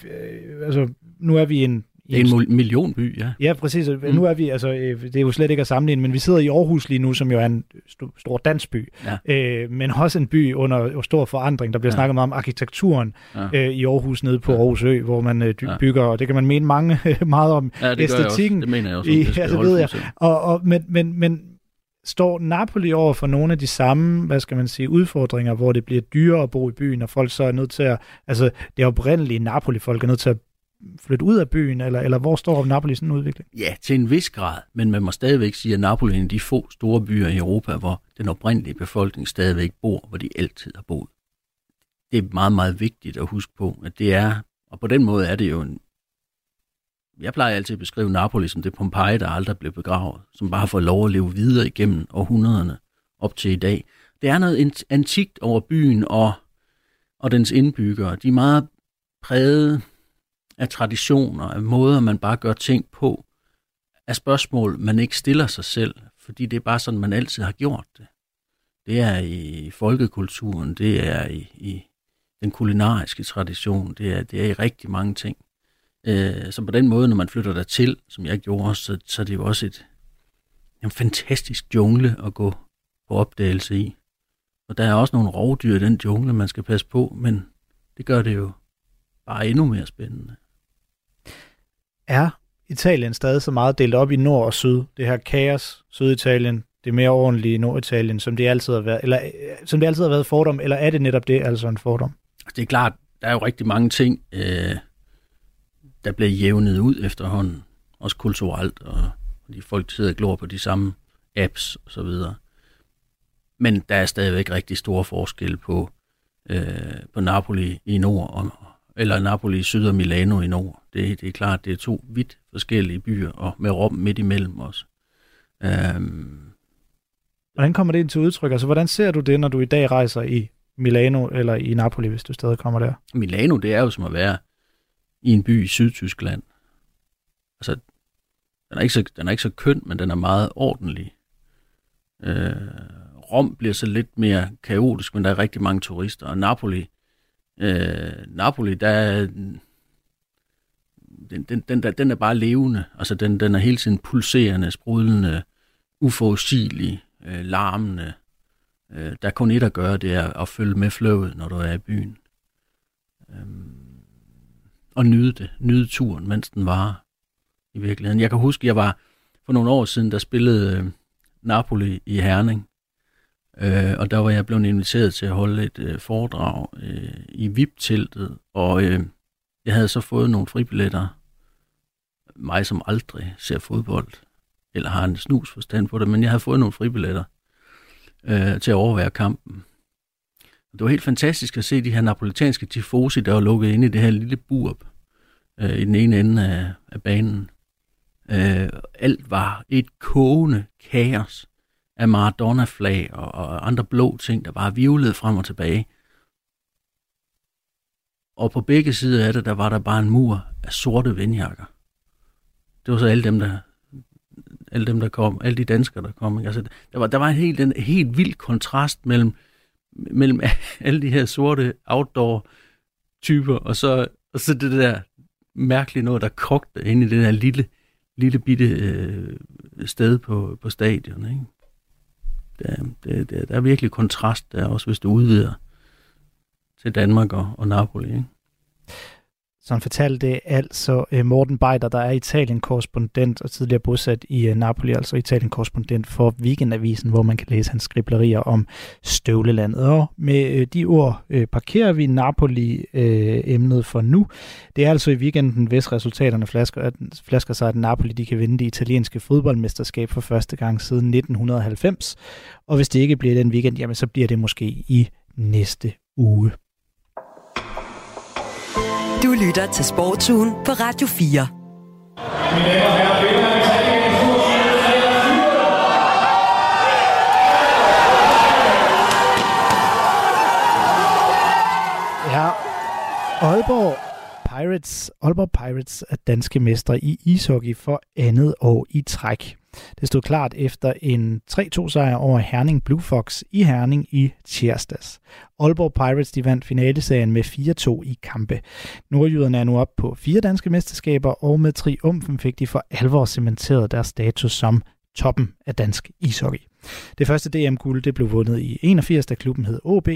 altså, nu er vi en det er en millionby, ja. Ja, præcis. Mm. Nu er vi, altså, øh, det er jo slet ikke at sammenligne, men vi sidder i Aarhus lige nu, som jo er en st- stor dansk by, ja. øh, men også en by under stor forandring. Der bliver ja. snakket meget om arkitekturen ja. øh, i Aarhus nede på ja. Aarhus Ø, hvor man øh, bygger, og det kan man mene mange meget om ja, det æstetikken. Det mener jeg også. I, det, ja, det ved jeg. Og, og, men, men, men står Napoli over for nogle af de samme, hvad skal man sige, udfordringer, hvor det bliver dyrere at bo i byen, og folk så er nødt til at, altså det oprindelige Napoli-folk er nødt til at flytte ud af byen, eller, eller hvor står Napoli i sådan en udvikling? Ja, til en vis grad, men man må stadigvæk sige, at Napoli er en af de få store byer i Europa, hvor den oprindelige befolkning stadigvæk bor, hvor de altid har boet. Det er meget, meget vigtigt at huske på, at det er, og på den måde er det jo en, jeg plejer altid at beskrive Napoli som det Pompeji, der aldrig blev begravet, som bare har fået lov at leve videre igennem århundrederne op til i dag. Det er noget antikt over byen og, og dens indbyggere. De er meget præget af traditioner, af måder, man bare gør ting på, af spørgsmål, man ikke stiller sig selv, fordi det er bare sådan, man altid har gjort det. Det er i folkekulturen, det er i, i den kulinariske tradition, det er, det er i rigtig mange ting. Øh, så på den måde, når man flytter der til, som jeg gjorde, så, så er det jo også et, en fantastisk jungle at gå på opdagelse i. Og der er også nogle rovdyr i den jungle, man skal passe på, men det gør det jo bare endnu mere spændende er Italien stadig så meget delt op i nord og syd? Det her kaos, Syditalien, det mere ordentlige Norditalien, som det altid har været, eller øh, som det altid har været fordom, eller er det netop det, altså en fordom? Det er klart, der er jo rigtig mange ting, øh, der bliver jævnet ud efterhånden, også kulturelt, og de folk sidder og glor på de samme apps og så videre. Men der er stadigvæk rigtig store forskel på, øh, på Napoli i nord og, eller Napoli i syd og Milano i nord. Det, det er klart, det er to vidt forskellige byer, og med Rom midt imellem os. Øhm, hvordan kommer det ind til udtryk? Altså, hvordan ser du det, når du i dag rejser i Milano eller i Napoli, hvis du stadig kommer der? Milano, det er jo som at være i en by i Sydtyskland. Altså, den er ikke så, den er ikke så køn, men den er meget ordentlig. Øh, Rom bliver så lidt mere kaotisk, men der er rigtig mange turister. Og Napoli, øh, Napoli, der den, den, den, den, den er bare levende. Altså, den, den er hele tiden pulserende, sprudlende, uforudsigelig, øh, larmende. Øh, der er kun et at gøre, det er at følge med flowet, når du er i byen. Øh, og nyde det. Nyde turen, mens den var i virkeligheden. Jeg kan huske, jeg var for nogle år siden, der spillede øh, Napoli i Herning. Øh, og der var jeg blevet inviteret til at holde et øh, foredrag øh, i VIP-teltet, og øh, jeg havde så fået nogle fribilletter. Mig, som aldrig ser fodbold, eller har en snus forstand på det, men jeg havde fået nogle fribilletter øh, til at overvære kampen. Det var helt fantastisk at se de her napolitanske tifosi, der var lukket inde i det her lille burb øh, i den ene ende af, af banen. Øh, alt var et kogende kaos af Maradona-flag og, og andre blå ting, der bare virvlede frem og tilbage. Og på begge sider af det, der var der bare en mur af sorte vindjakker. Det var så alle dem, der, alle dem, der kom, alle de danskere, der kom. Ikke? Altså, der var, der var en helt, en helt vild kontrast mellem, mellem alle de her sorte outdoor-typer, og så, og så det der mærkelige noget, der kogte ind i det her lille, lille bitte øh, sted på, på stadion. Ikke? Der, der, der, der er virkelig kontrast der også, hvis du udvider til Danmark og, og Napoli. Ikke? Sådan fortalte altså øh, Morten Beider, der er Italien-korrespondent og tidligere bosat i øh, Napoli, altså Italien-korrespondent for Weekendavisen, hvor man kan læse hans skriblerier om støvlelandet. Og med øh, de ord øh, parkerer vi Napoli-emnet øh, for nu. Det er altså i weekenden, hvis resultaterne flasker, flasker sig, at Napoli de kan vinde det italienske fodboldmesterskab for første gang siden 1990. Og hvis det ikke bliver den weekend, jamen så bliver det måske i næste uge. Du lytter til Sportsugen på Radio 4. Ja, Aalborg Pirates, Aalborg Pirates er danske mestre i ishockey for andet år i træk. Det stod klart efter en 3-2 sejr over Herning Blue Fox i Herning i tirsdags. Aalborg Pirates de vandt finaleserien med 4-2 i kampe. Nordjyderne er nu op på fire danske mesterskaber, og med triumfen fik de for alvor cementeret deres status som toppen af dansk ishockey. Det første DM-guld det blev vundet i 81, da klubben hed OB,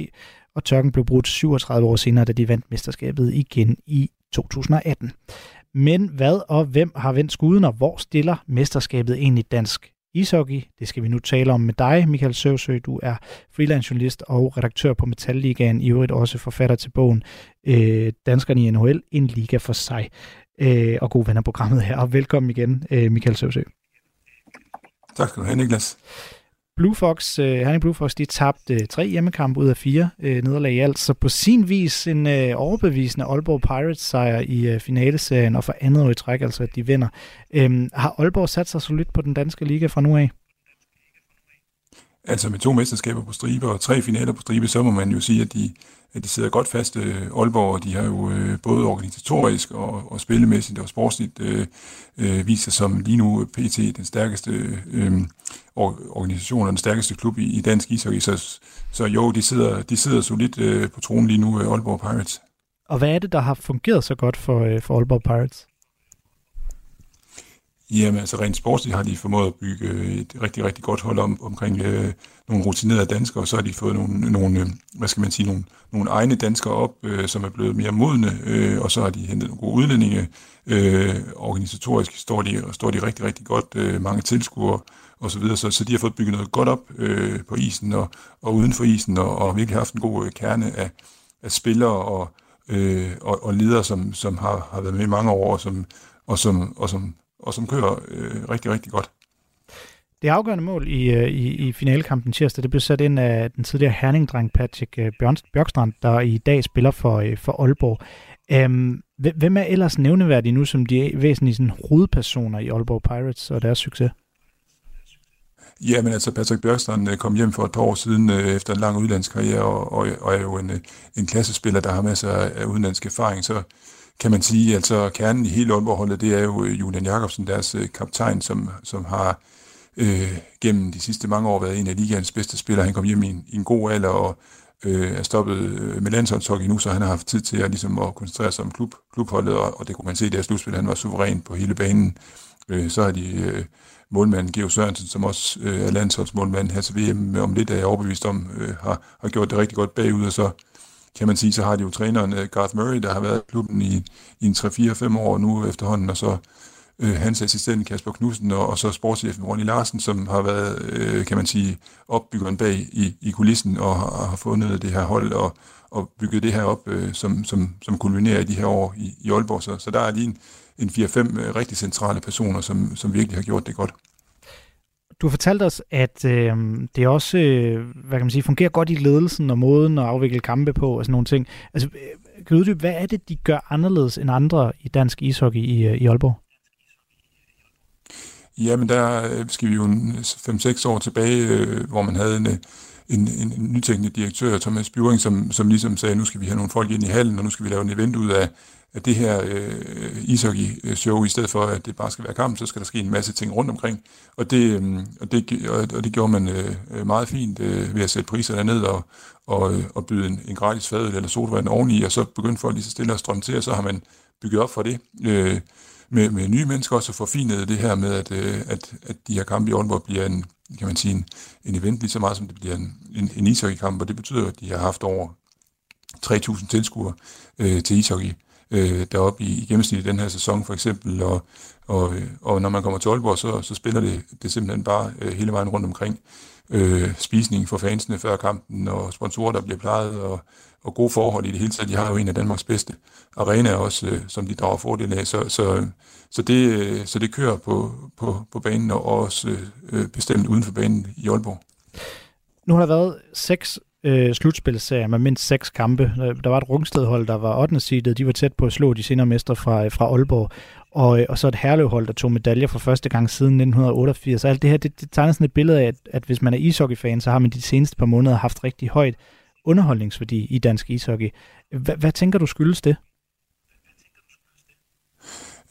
og tørken blev brudt 37 år senere, da de vandt mesterskabet igen i 2018. Men hvad og hvem har vendt skuden, og hvor stiller mesterskabet egentlig dansk ishockey? Det skal vi nu tale om med dig, Michael Søvsø. Du er freelance journalist og redaktør på Metalligaen, i øvrigt også forfatter til bogen øh, Danskerne i NHL, en liga for sig. Øh, og god ven af programmet her, og velkommen igen, øh, Michael Søvsø. Tak skal du have, Niklas. Blue Fox, uh, Herning Blue Fox, de tabte uh, tre hjemmekampe ud af fire uh, nederlag i alt, så på sin vis en uh, overbevisende Aalborg Pirates sejr i uh, finaleserien, og for andet år i træk, altså at de vinder. Um, har Aalborg sat sig solidt på den danske liga fra nu af? Altså med to mesterskaber på stribe og tre finaler på stribe, så må man jo sige, at de, at de sidder godt fast. Øh, Aalborg, og de har jo øh, både organisatorisk og, og spillemæssigt og sportsligt øh, øh, vist sig som lige nu PT den stærkeste øh, organisation og den stærkeste klub i, i dansk ishockey. Så, så jo, de sidder, de sidder solidt øh, på tronen lige nu, øh, Aalborg Pirates. Og hvad er det, der har fungeret så godt for, øh, for Aalborg Pirates? Jamen, altså rent sportsligt har de formået at bygge øh, et rigtig, rigtig godt hold om, omkring øh, nogle rutinerede danskere, og så har de fået nogle, nogle øh, hvad skal man sige, nogle, nogle egne danskere op, øh, som er blevet mere modne, øh, og så har de hentet nogle gode udlændinge. Øh, organisatorisk står de, står de rigtig, rigtig godt, øh, mange tilskuere og så videre, så, så de har fået bygget noget godt op øh, på isen og, og uden for isen, og, og virkelig haft en god øh, kerne af, af spillere og, øh, og, og ledere, som, som har, har været med i mange år, og som, og som, og som og som kører øh, rigtig, rigtig godt. Det afgørende mål i, øh, i, i finalekampen tirsdag, det blev sat ind af den tidligere herningdreng Patrick øh, Bjørkstrand, der i dag spiller for, øh, for Aalborg. Øhm, hvem er ellers nævneværdige nu som de væsentlige sådan, hovedpersoner i Aalborg Pirates og deres succes? Ja, men altså Patrick Bjørkstrand kom hjem for et par år siden efter en lang udlandskarriere og, og, og er jo en, en klassespiller, der har masser af udenlandsk erfaring, så kan man sige. Altså kernen i hele Aalborg-holdet, det er jo øh, Julian Jakobsen, deres øh, kaptajn, som, som har øh, gennem de sidste mange år været en af ligaens bedste spillere. Han kom hjem i en, i en god alder og øh, er stoppet øh, med landsholdshockey nu, så han har haft tid til at, ligesom, at koncentrere sig om klub, klubholdet, og, og det kunne man se i deres slutspil. Han var suveræn på hele banen. Øh, så har de øh, målmanden Geo Sørensen, som også øh, er landsholdsmålmand her til VM, om lidt er jeg overbevist om, øh, har, har gjort det rigtig godt bagud, og så kan man sige, så har de jo træneren øh, Garth Murray, der har været i klubben i, i en 3-4-5 år nu efterhånden, og så øh, hans assistent Kasper Knudsen, og, og så sportschefen Ronny Larsen, som har været, øh, kan man sige, opbyggeren bag i, i kulissen, og har, har fundet det her hold, og, og bygget det her op, øh, som, som, som kulminerer i de her år i, i Aalborg. Så, så der er lige en, en 4-5 øh, rigtig centrale personer, som, som virkelig har gjort det godt. Du har fortalt os, at øh, det også øh, hvad kan man sige, fungerer godt i ledelsen og måden at afvikle kampe på og sådan nogle ting. Altså, øh, kan du uddybe, hvad er det, de gør anderledes end andre i dansk ishockey i, øh, i Aalborg? Jamen, der øh, skal vi jo 5-6 år tilbage, øh, hvor man havde en, en, en, en nytænkende direktør, Thomas Bjuring, som, som ligesom sagde, nu skal vi have nogle folk ind i hallen, og nu skal vi lave en event ud af, at det her øh, ishockey-show, i stedet for at det bare skal være kamp, så skal der ske en masse ting rundt omkring. Og det, øh, og det, og det gjorde man øh, meget fint øh, ved at sætte priserne ned og, og, øh, og byde en, en gratis fadøl eller sodavand oveni, og så begyndte folk lige så stille at strømme til, og så har man bygget op for det. Øh, med, med nye mennesker også forfinet det her med, at, øh, at, at de her kampe i Aalborg bliver en, kan man sige, en, en event lige så meget, som det bliver en, en, en ishockeykamp, og det betyder, at de har haft over 3.000 tilskuere øh, til ishockey øh, deroppe i, i gennemsnit i den her sæson for eksempel, og, og, øh, og når man kommer til Aalborg, så, så spiller det, det simpelthen bare øh, hele vejen rundt omkring. Øh, spisning for fansene før kampen, og sponsorer, der bliver plejet, og, og gode forhold i det hele taget. De har jo en af Danmarks bedste arenaer også, øh, som de drager fordel af. Så, så, så, det, øh, så det kører på, på, på banen, og også øh, øh bestemt uden for banen i Aalborg. Nu har der været seks øh, slutspilsserie med mindst seks kampe. Øh, der var et Rungstedhold, der var 8. seedet. De var tæt på at slå de senere mestre fra, øh, fra Aalborg. Og, øh, og så et herlevhold, der tog medaljer for første gang siden 1988. Så alt det her, det, det tegner sådan et billede af, at, at hvis man er ishockey-fan, så har man de seneste par måneder haft rigtig højt underholdningsværdi i dansk ishockey. H- hvad tænker du skyldes det?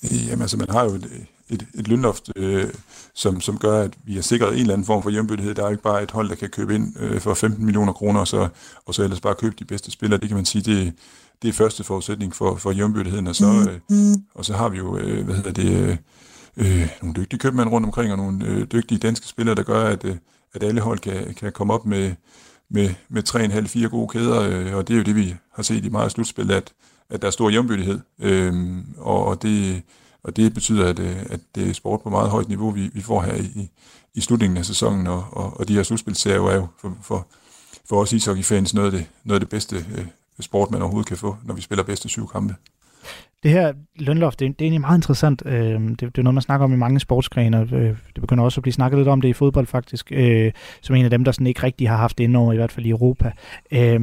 Jamen altså, man har jo et, et, et lønloft, øh, som, som gør, at vi har sikret en eller anden form for hjembyttighed. Der er jo ikke bare et hold, der kan købe ind øh, for 15 millioner kroner, og så, og så ellers bare købe de bedste spillere. Det kan man sige, det, det er første forudsætning for, for hjembyttigheden. Og så, øh, og så har vi jo, øh, hvad hedder det, øh, øh, nogle dygtige købmænd rundt omkring, og nogle øh, dygtige danske spillere, der gør, at, øh, at alle hold kan, kan komme op med, med, med 3,5-4 gode kæder, øh, og det er jo det, vi har set i meget slutspil, at, at der er stor jævnbyrdighed, øh, og, og, det, og det betyder, at, øh, at det er sport på meget højt niveau, vi, vi får her i, i slutningen af sæsonen, og, og, og de her slutspilserier er jo for, for, for os ishockeyfans noget af det, noget af det bedste øh, sport, man overhovedet kan få, når vi spiller bedste syv kampe. Det her lønloft, det, er, det er egentlig meget interessant. Øh, det, det er noget, man snakker om i mange sportsgrene. Øh, det begynder også at blive snakket lidt om det i fodbold faktisk, øh, som en af dem, der sådan ikke rigtig har haft det indover, i hvert fald i Europa. Øh,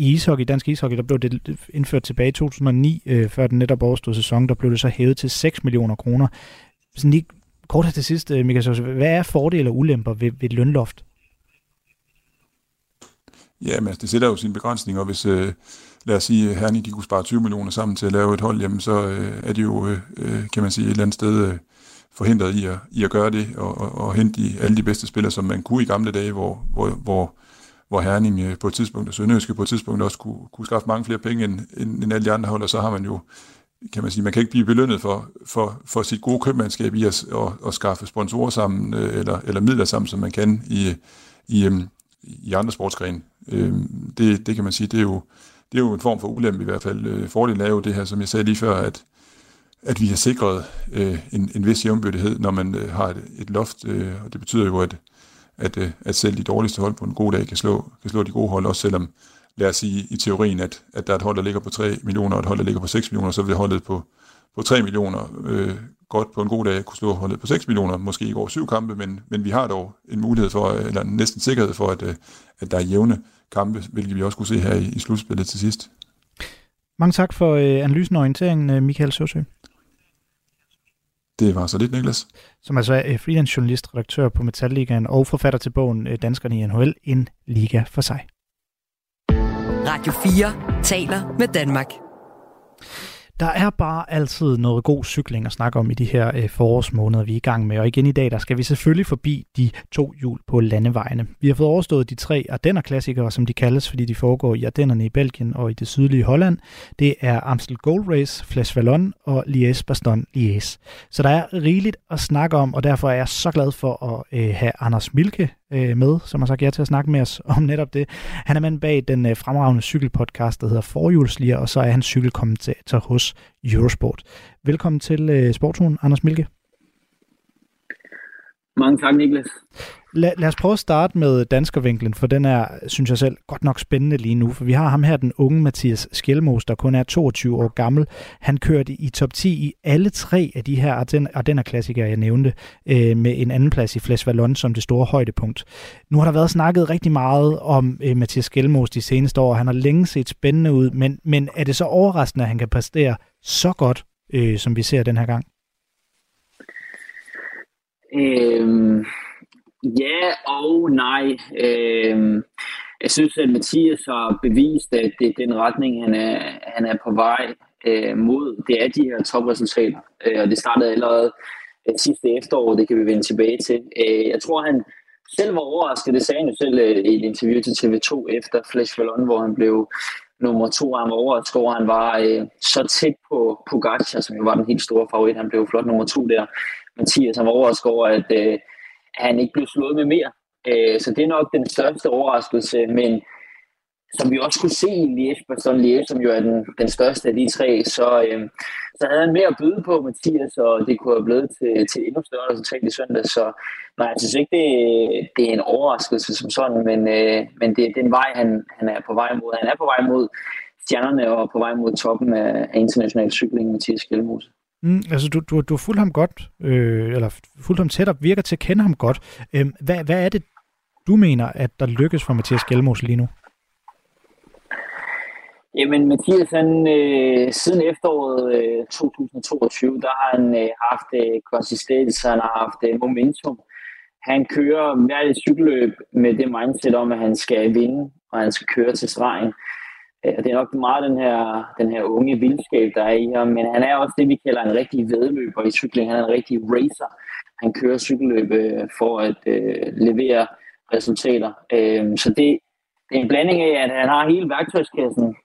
i ishockey, dansk ishockey, der blev det indført tilbage i 2009, øh, før den netop overstod sæson, der blev det så hævet til 6 millioner kroner. Sådan lige kort til sidst, øh, Michael Sose, hvad er fordele og ulemper ved, ved et lønloft? Ja, men altså, det sætter jo sine begrænsninger, hvis, øh, lad os sige, Herning, de kunne spare 20 millioner sammen til at lave et hold, jamen så øh, er de jo, øh, øh, kan man sige, et eller andet sted øh, forhindret i at, i at gøre det, og, og, og hente de, alle de bedste spillere, som man kunne i gamle dage, hvor, hvor, hvor, hvor Herning øh, på et tidspunkt, og Sønderjyske på et tidspunkt også kunne, kunne skaffe mange flere penge end, end, end alle de andre hold, og så har man jo, kan man sige, man kan ikke blive belønnet for, for, for sit gode købmandskab i at, at, at skaffe sponsorer sammen, øh, eller, eller midler sammen, som man kan i, i, øh, i andre sportsgrene. Det, det kan man sige, det er jo, det er jo en form for ulempe i hvert fald. Fordelen er jo det her, som jeg sagde lige før, at, at vi har sikret øh, en, en vis jævnbyrdighed, når man øh, har et, et loft, øh, og det betyder jo, at, at, øh, at selv de dårligste hold på en god dag kan slå, kan slå de gode hold, også selvom, lad os sige i teorien, at, at der er et hold, der ligger på 3 millioner, og et hold, der ligger på 6 millioner, så vil holdet på, på 3 millioner øh, godt på en god dag kunne slå holdet på 6 millioner, måske i går syv kampe, men, men vi har dog en mulighed for, øh, eller næsten sikkerhed for, at, øh, at der er jævne kampe, hvilket vi også kunne se her i, i slutspillet til sidst. Mange tak for øh, analysen og orienteringen, Michael Søsø. Det var så lidt, Niklas. Som altså er freelance journalist, redaktør på Metalligaen og forfatter til bogen øh, Danskerne i NHL, en liga for sig. Radio 4 taler med Danmark. Der er bare altid noget god cykling at snakke om i de her øh, forårsmåneder, vi er i gang med. Og igen i dag, der skal vi selvfølgelig forbi de to hjul på landevejene. Vi har fået overstået de tre Ardenner-klassikere, som de kaldes, fordi de foregår i Ardennerne i Belgien og i det sydlige Holland. Det er Amstel Gold Race, Flash Vallon og Liège-Bastogne-Liège. Så der er rigeligt at snakke om, og derfor er jeg så glad for at øh, have Anders Milke øh, med, som har sagt ja til at snakke med os om netop det. Han er mand bag den øh, fremragende cykelpodcast, der hedder Forhjulslier, og så er han cykelkommentator hos Eurosport. Velkommen til øh, Sportsugen, Anders Milke. Mange tak, Niklas. La, lad os prøve at starte med danskervinklen, for den er, synes jeg selv, godt nok spændende lige nu. For vi har ham her, den unge Mathias Skjelmos, der kun er 22 år gammel. Han kørte i top 10 i alle tre af de her Ardenner-klassikere, jeg nævnte, øh, med en anden plads i Flash Vallon som det store højdepunkt. Nu har der været snakket rigtig meget om øh, Mathias Skjelmos de seneste år. Han har længe set spændende ud, men, men er det så overraskende, at han kan præstere så godt, øh, som vi ser den her gang? Øhm, ja og nej. Øhm, jeg synes, at Mathias har bevist, at det er den retning, han er, han er på vej. øh, mod, det er de her topresultater. Øh, og det startede allerede øh, sidste efterår, det kan vi vende tilbage til. Øh, jeg tror, han selv var overrasket, det sagde han jo selv øh, i et interview til TV2 efter Flash Fallon, hvor han blev nummer to, han var overrasket over, han var øh, så tæt på Pogacar, som jo var den helt store favorit. Han blev flot nummer to der. Mathias, han var overrasket over, at, øh, han ikke blev slået med mere. Øh, så det er nok den største overraskelse, men som vi også kunne se i Liège, Bastogne Liège, som jo er den, den største af de tre, så, øh, så havde han mere at byde på, Mathias, og det kunne have blevet til, til endnu større resultat i søndag. Så nej, jeg synes ikke, det, det er en overraskelse som sådan, men, øh, men det er den vej, han, han er på vej mod. Han er på vej mod stjernerne og på vej mod toppen af, af international cykling, Mathias Kjellmose. Mm, altså, du, du, du har fulgt ham godt, øh, eller fulgt ham tæt og virker til at kende ham godt. Øh, hvad, hvad er det, du mener, at der lykkes for Mathias Gjelmos lige nu? Jamen, Mathias, han, øh, siden efteråret øh, 2022, der har han øh, haft øh, konsistens, han har haft øh, momentum. Han kører hver et cykelløb med det mindset om, at han skal vinde, og han skal køre til stregen. Øh, og det er nok meget den her, den her unge vildskab, der er i ham, men han er også det, vi kalder en rigtig vedløber i cykling. Han er en rigtig racer. Han kører cykelløb øh, for at øh, levere resultater. Øh, så det, det er en blanding af, at han har hele værktøjskassen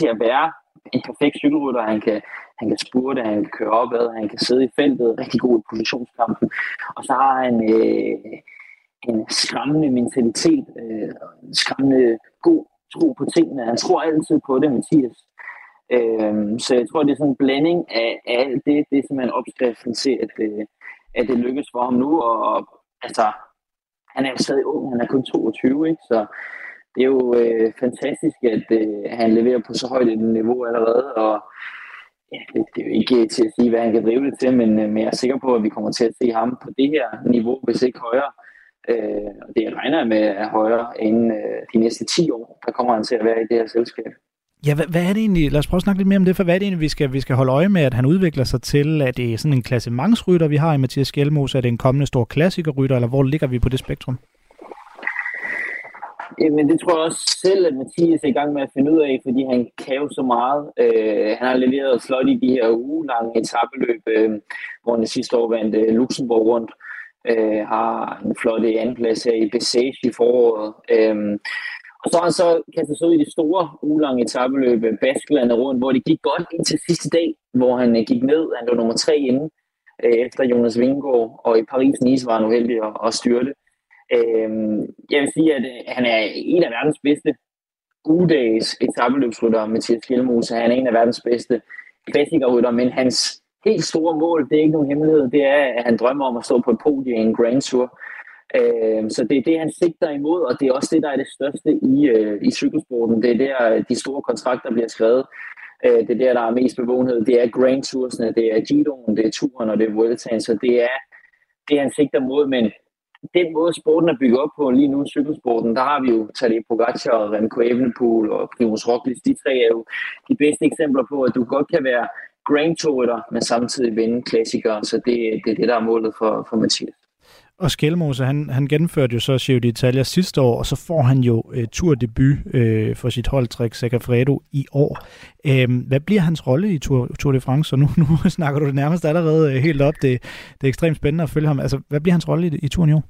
til at være en perfekt cykelrytter. Han kan, han kan spurte, han kan køre opad, han kan sidde i feltet, rigtig god i positionskampen. Og så har han øh, en skræmmende mentalitet, øh, en skræmmende god tro på tingene. Han tror altid på det, Mathias. Øhm, så jeg tror, det er sådan en blanding af, af alt det. Det er simpelthen opskriften til, at, øh, at det lykkes for ham nu. Og, og altså, han er jo stadig ung, han er kun 22, ikke? så det er jo øh, fantastisk, at øh, han leverer på så højt et niveau allerede, og ja, det, det er jo ikke til at sige, hvad han kan drive det til, men, øh, men jeg er sikker på, at vi kommer til at se ham på det her niveau, hvis ikke højere. Øh, og det regner jeg med er højere inden øh, de næste 10 år, der kommer han til at være i det her selskab. Ja, hvad, hvad er det egentlig? Lad os prøve at snakke lidt mere om det, for hvad er det egentlig, vi skal, vi skal holde øje med, at han udvikler sig til? Er det sådan en klassementsrytter, vi har i Mathias Gjelmos? Er det en kommende stor klassikerrytter, eller hvor ligger vi på det spektrum? Jamen, det tror jeg også selv, at Mathias er i gang med at finde ud af, fordi han kan jo så meget. Øh, han har leveret flot i de her ugelange etabeløb, øh, hvor han sidste år vandt øh, Luxembourg rundt. Øh, har en flot andenplads her i Bessage i foråret. Øh, og så har han så kastet sig ud i det store ugelange etabeløb, øh, rundt, hvor det gik godt indtil sidste dag, hvor han øh, gik ned. Han lå nummer tre inde øh, efter Jonas Vingård, og i Paris-Nice var han uheldig at, at styrte. Øh, jeg vil sige, at øh, han er en af verdens bedste ugedags etabeløbsrytter, Mathias Kjellmose. Han er en af verdens bedste klassikerrytter, men hans helt store mål, det er ikke nogen hemmelighed, det er, at han drømmer om at stå på et podium i en Grand Tour. Øh, så det er det, han sigter imod, og det er også det, der er det største i, øh, i cykelsporten. Det er der, de store kontrakter bliver skrevet. Øh, det er der, der er mest bevågenhed. Det er Grand Toursene, det er Giroen, det er Turen og det er Vueltaen, så det er det, han sigter mod, men den måde, sporten er bygget op på lige nu, cykelsporten, der har vi jo Tadej Pogacar og Remco Evenepoel og Primoz Roglic. De tre er jo de bedste eksempler på, at du godt kan være Grand Tour, men samtidig vinde klassikere. Så det, det er det, der er målet for, for Mathias. Og Skelmose, han, han gennemførte jo så Giro d'Italia sidste år, og så får han jo uh, tourdebut uh, for sit holdtræk Segafredo i år. Uh, hvad bliver hans rolle i Tour, Tour de France? Så nu, nu snakker du det nærmest allerede uh, helt op. Det, det er ekstremt spændende at følge ham. Altså, hvad bliver hans rolle i, i Touren i år?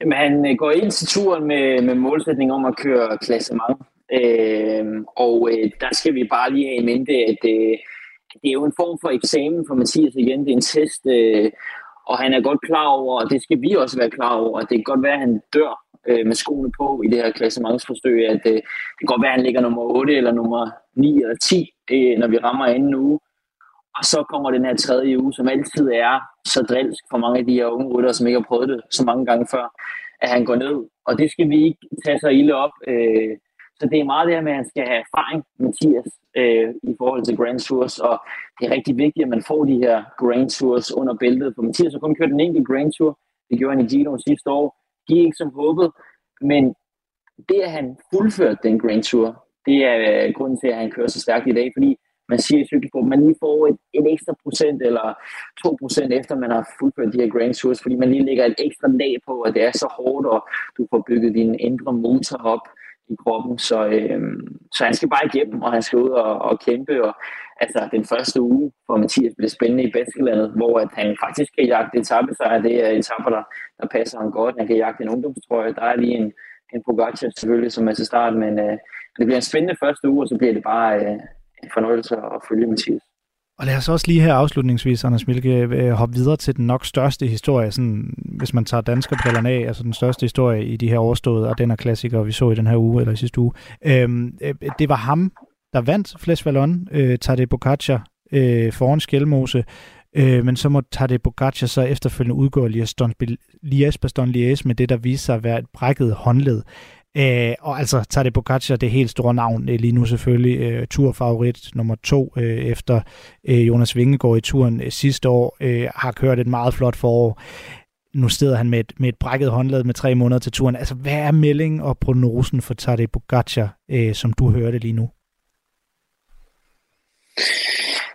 Jamen, han går ind til turen med, med målsætning om at køre klassement. Øh, og øh, der skal vi bare lige have i mente, at øh, det er jo en form for eksamen for Mathias igen. Det er en test, øh, og han er godt klar over, og det skal vi også være klar over, at det kan godt være, at han dør øh, med skoene på i det her klassementsforsøg, at øh, det kan godt være, at han ligger nummer 8 eller nummer 9 eller 10, øh, når vi rammer anden uge. Og så kommer den her tredje uge, som altid er så drilsk for mange af de her unge rytter, som ikke har prøvet det så mange gange før, at han går ned. Og det skal vi ikke tage så ilde op. Øh, så det er meget det her med, at han skal have erfaring, Mathias, øh, i forhold til Grand Tours, og det er rigtig vigtigt, at man får de her Grand Tours under bæltet. For Mathias har kun kørt en enkelt Grand Tour, det gjorde han i Gino sidste år, gik ikke som håbet, men det, at han fuldførte den Grand Tour, det er øh, grunden til, at han kører så stærkt i dag, fordi man siger i cykelsport, man lige får et, et ekstra procent eller to procent efter man har fuldført de her Grand Tours, fordi man lige lægger et ekstra lag på, at det er så hårdt, og du får bygget din indre motor op i kroppen, så, øh, så han skal bare igennem, og han skal ud og, og kæmpe, og altså den første uge for Mathias bliver spændende i Baskelandet, hvor at han faktisk kan jagte etappesejr, det øh, er etapper, der, der passer ham godt, han kan jagte en ungdomstrøje, der er lige en, en Pogacar selvfølgelig, som er til start, men øh, det bliver en spændende første uge, og så bliver det bare øh, en fornøjelse at følge Mathias. Og lad os også lige her afslutningsvis, Anders Milke, øh, hoppe videre til den nok største historie, sådan, hvis man tager danskerbrillerne af, altså den største historie i de her overståede og den er klassiker, vi så i den her uge, eller i sidste uge. Øhm, øh, det var ham, der vandt Flesh Vallon, øh, Tadej Bocacia, øh, foran Skjelmose, øh, men så må Tadej Bocacia så efterfølgende udgå Lies Baston Lies med det, der viser sig at være et brækket håndled. Øh, og altså Tadej Pogacar, det helt store navn øh, lige nu selvfølgelig, øh, turfavorit nummer to øh, efter øh, Jonas Vingegaard i turen øh, sidste år, øh, har kørt et meget flot forår. Nu sidder han med et, med et brækket håndled med tre måneder til turen. Altså, hvad er meldingen og prognosen for Tadej Pogacar, øh, som du hørte lige nu?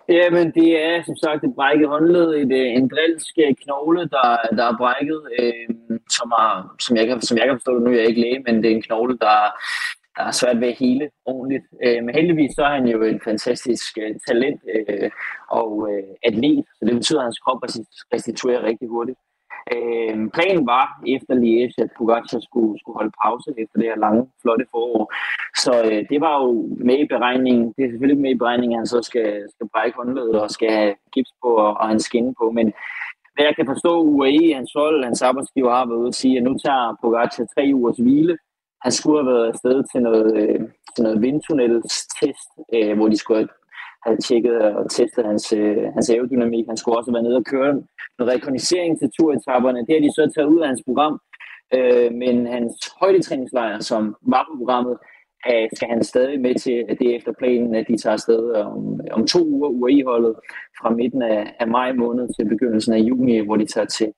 Jamen, det er som sagt et brækket håndled, et, øh, en drilsk øh, knogle, der, der er brækket, øh, som, er, som, jeg kan, som jeg kan forstå det nu, jeg er ikke læge, men det er en knogle, der, der er svært ved at hele ordentligt. Øh, men heldigvis så er han jo en fantastisk øh, talent øh, og øh, atlet, så det betyder, at hans krop restituerer rigtig hurtigt. Øh, planen var efter Liège, at Pogacar skulle, skulle holde pause efter det her lange, flotte forår. Så øh, det var jo med i beregningen. Det er selvfølgelig med i beregningen, at han så skal, skal brække håndledet og skal have gips på og, og en skinne på. Men hvad jeg kan forstå, UAE, hans hold, hans arbejdsgiver har været ude at sige, at nu tager Pogacar tre ugers hvile. Han skulle have været afsted til noget, øh, til noget vindtunnelstest, øh, hvor de skulle have havde tjekket og testet hans, øh, hans aerodynamik. Han skulle også være nede og køre en rekognisering til turetapperne. Det har de så taget ud af hans program. Øh, men hans højdetræningslejr, som var på programmet, øh, skal han stadig med til, at det er efter planen, at de tager afsted øh, om, om to uger, UAE-holdet, fra midten af, af maj måned til begyndelsen af juni, hvor de tager til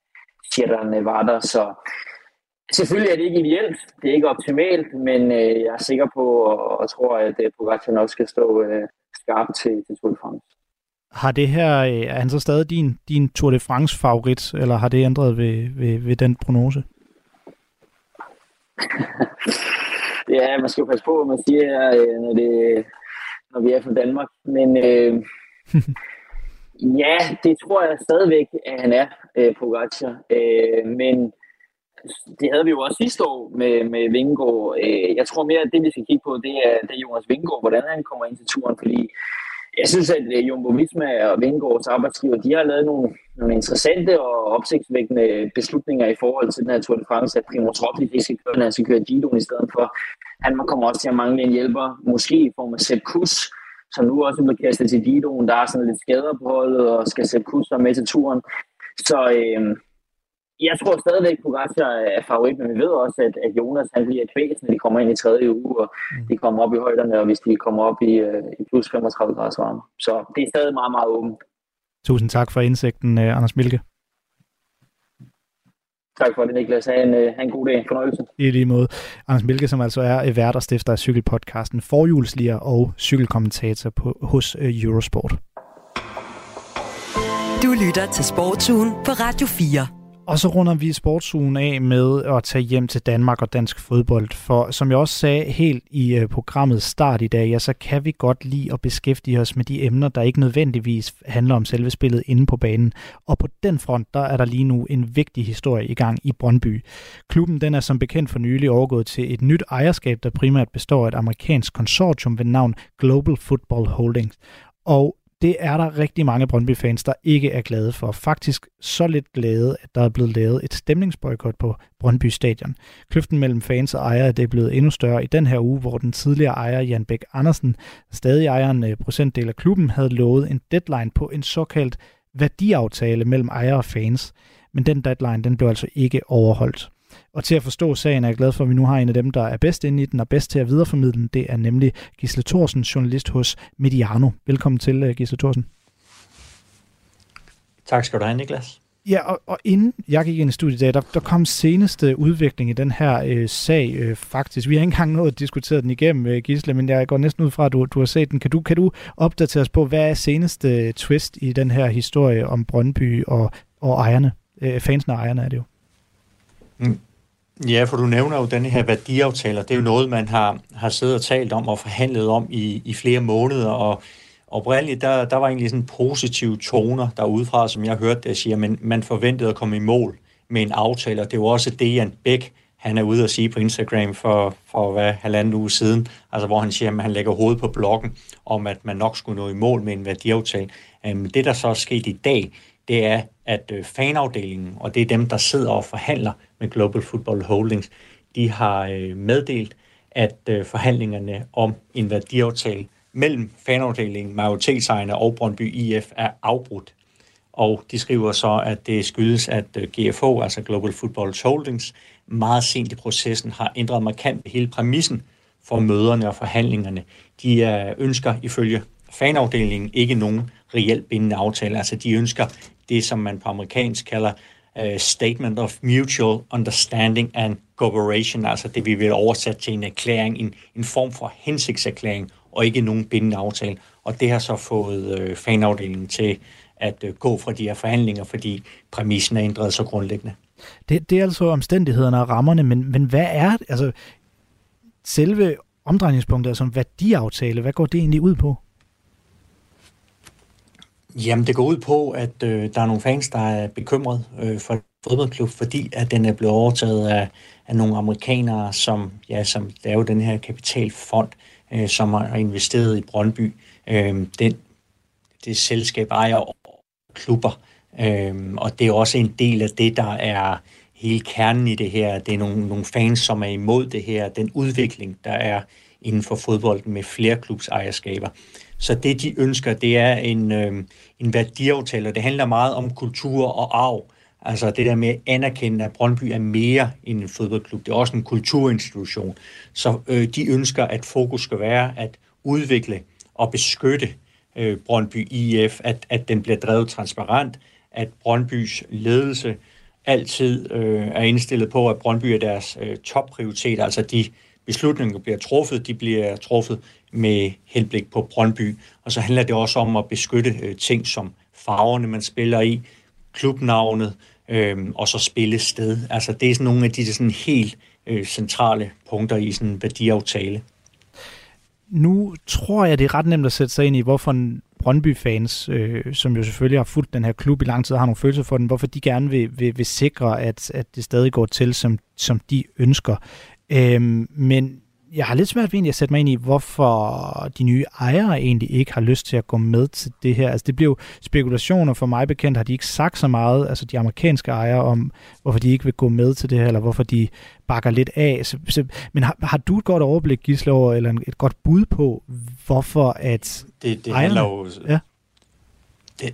Sierra Nevada. Så Selvfølgelig er det ikke ideelt, det er ikke optimalt, men øh, jeg er sikker på og, og tror, at øh, Pogacar nok skal stå øh, skarp til, til Tour de France. Har det her, øh, er han så stadig din, din Tour de France favorit, eller har det ændret ved, ved, ved den prognose? ja, man skal jo passe på, hvad man siger, øh, når, det, når vi er fra Danmark. Men øh, ja, det tror jeg stadigvæk, at han er, øh, Pogacar. Øh, men det havde vi jo også sidste år med, med Vingegaard. Øh, jeg tror mere, at det vi skal kigge på, det er, det er Jonas Vingegaard, hvordan han kommer ind til turen, fordi jeg synes, at øh, Jumbo Visma og Vingårds arbejdsgiver, de har lavet nogle, nogle interessante og opsigtsvækkende beslutninger i forhold til den her Tour de France, at Primoz Roglic ikke skal køre, han skal køre Gidon i stedet for. Han kommer også til at mangle en hjælper, måske i form af Sepp Kuss, som nu også bliver kastet til Gidon. Der er sådan lidt skader på holdet, og skal Sepp Kuss være med til turen. Så øh, jeg tror stadigvæk, at Pogacar er favorit, men vi ved også, at, at Jonas han bliver et kvæs, når de kommer ind i tredje uge, og mm. de kommer op i højderne, og hvis de kommer op i, uh, i plus 35 grader varme. Så det er stadig meget, meget åbent. Tusind tak for indsigten, uh, Anders Milke. Tak for det, Niklas. Ha' en, ha en god dag. Fornøjelse. I lige måde. Anders Milke, som altså er vært og stifter af cykelpodcasten Forhjulsliger og cykelkommentator på, hos Eurosport. Du lytter til Sportsugen på Radio 4. Og så runder vi sportsugen af med at tage hjem til Danmark og dansk fodbold. For som jeg også sagde helt i øh, programmet start i dag, ja, så kan vi godt lide at beskæftige os med de emner, der ikke nødvendigvis handler om selve spillet inde på banen. Og på den front, der er der lige nu en vigtig historie i gang i Brøndby. Klubben den er som bekendt for nylig overgået til et nyt ejerskab, der primært består af et amerikansk konsortium ved navn Global Football Holdings. Og det er der rigtig mange Brøndby-fans, der ikke er glade for. Faktisk så lidt glade, at der er blevet lavet et stemningsboykot på Brøndby Stadion. Kløften mellem fans og ejere det er blevet endnu større i den her uge, hvor den tidligere ejer Jan Bæk Andersen, stadig ejer en øh, procentdel af klubben, havde lovet en deadline på en såkaldt værdiaftale mellem ejere og fans. Men den deadline den blev altså ikke overholdt. Og til at forstå sagen er jeg glad for, at vi nu har en af dem, der er bedst inde i den og bedst til at videreformidle den. Det er nemlig Gisle Thorsen, journalist hos Mediano. Velkommen til, øh, Gisle Thorsen. Tak skal du have, Niklas. Ja, og, og inden jeg gik ind i studiet i dag, der, der kom seneste udvikling i den her øh, sag øh, faktisk. Vi har ikke engang nået at diskutere den igennem, øh, Gisle, men jeg går næsten ud fra, at du, du har set den. Kan du, kan du opdatere os på, hvad er seneste twist i den her historie om Brøndby og, og ejerne? Øh, fansene og ejerne er det jo. Mm. Ja, for du nævner jo den her værdiaftaler. Det er jo noget, man har, har siddet og talt om og forhandlet om i, i flere måneder, og oprindeligt, der, der var egentlig sådan positive toner derudefra, som jeg hørte, der siger, men man forventede at komme i mål med en aftale, og det var også det, Jan Bæk, han er ude at sige på Instagram for, for hvad, halvanden uge siden, altså hvor han siger, at han lægger hovedet på blokken om, at man nok skulle nå i mål med en værdiaftale. Um, det, der så er sket i dag, det er, at øh, fanafdelingen, og det er dem, der sidder og forhandler med Global Football Holdings, de har øh, meddelt, at øh, forhandlingerne om en værdiaftale mellem fanafdelingen, majoritetsejerne og Brøndby IF er afbrudt. Og de skriver så, at det skyldes, at GFO, altså Global Football Holdings, meget sent i processen har ændret markant hele præmissen for møderne og forhandlingerne. De ønsker ifølge fanafdelingen ikke nogen reelt bindende aftale. Altså de ønsker det, som man på amerikansk kalder uh, Statement of Mutual Understanding and Cooperation, altså det vi vil oversætte til en erklæring, en, en form for hensigtserklæring, og ikke nogen bindende aftale. Og det har så fået øh, fanafdelingen til at øh, gå fra de her forhandlinger, fordi præmissen er ændret så grundlæggende. Det, det er altså omstændighederne og rammerne, men, men hvad er altså selve omdrejningspunktet, altså en værdiaftale, hvad går det egentlig ud på? Jamen, det går ud på, at øh, der er nogle fans, der er bekymret øh, for fodboldklub, fordi at den er blevet overtaget af, af nogle amerikanere, som, ja, som laver den her kapitalfond, øh, som har investeret i Brøndby. Øh, den, det selskab ejer klubber, øh, og det er også en del af det, der er hele kernen i det her. Det er nogle, nogle fans, som er imod det her, den udvikling, der er inden for fodbolden med flere klubsejerskaber. Så det, de ønsker, det er en, øh, en værdiaftale, og det handler meget om kultur og arv. Altså det der med at anerkende, at Brøndby er mere end en fodboldklub. Det er også en kulturinstitution. Så øh, de ønsker, at fokus skal være at udvikle og beskytte øh, Brøndby IF, at, at den bliver drevet transparent, at Brøndbys ledelse altid øh, er indstillet på, at Brøndby er deres øh, topprioritet, altså de beslutninger, der bliver truffet, de bliver truffet med henblik på Brøndby. Og så handler det også om at beskytte øh, ting som farverne, man spiller i, klubnavnet, øh, og så spillested. Altså det er sådan nogle af de sådan helt øh, centrale punkter i sådan en værdiaftale. Nu tror jeg, det er ret nemt at sætte sig ind i, hvorfor en Brøndby-fans, øh, som jo selvfølgelig har fulgt den her klub i lang tid, har nogle følelser for den, hvorfor de gerne vil, vil, vil sikre, at, at det stadig går til, som, som de ønsker. Øh, men jeg har lidt svært ved egentlig at sætte mig ind i, hvorfor de nye ejere egentlig ikke har lyst til at gå med til det her. Altså det bliver jo spekulationer, for mig bekendt har de ikke sagt så meget, altså de amerikanske ejere, om hvorfor de ikke vil gå med til det her, eller hvorfor de bakker lidt af. Så, så, men har, har du et godt overblik, Gisle, over, eller et godt bud på, hvorfor at Det, det ejerne, handler jo... Ja. Det,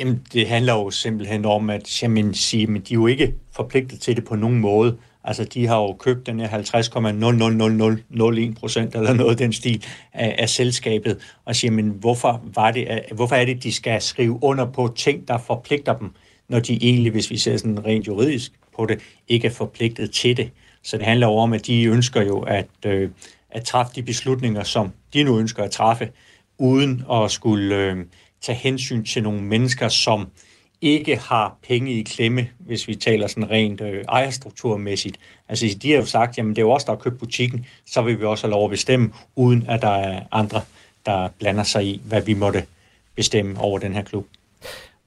jamen, det handler jo simpelthen om, at jamen, sige, men de er jo ikke forpligtet til det på nogen måde. Altså, de har jo købt den her 50,00001 procent eller noget den stil af, af selskabet, og siger, men hvorfor, var det, hvorfor er det, de skal skrive under på ting, der forpligter dem, når de egentlig, hvis vi ser sådan rent juridisk på det, ikke er forpligtet til det. Så det handler jo om, at de ønsker jo at, øh, at træffe de beslutninger, som de nu ønsker at træffe, uden at skulle øh, tage hensyn til nogle mennesker, som øh, ikke har penge i klemme, hvis vi taler sådan rent øh, ejerstrukturmæssigt. Altså de har jo sagt, jamen det er jo os, der har købt butikken, så vil vi også have lov at bestemme, uden at der er andre, der blander sig i, hvad vi måtte bestemme over den her klub.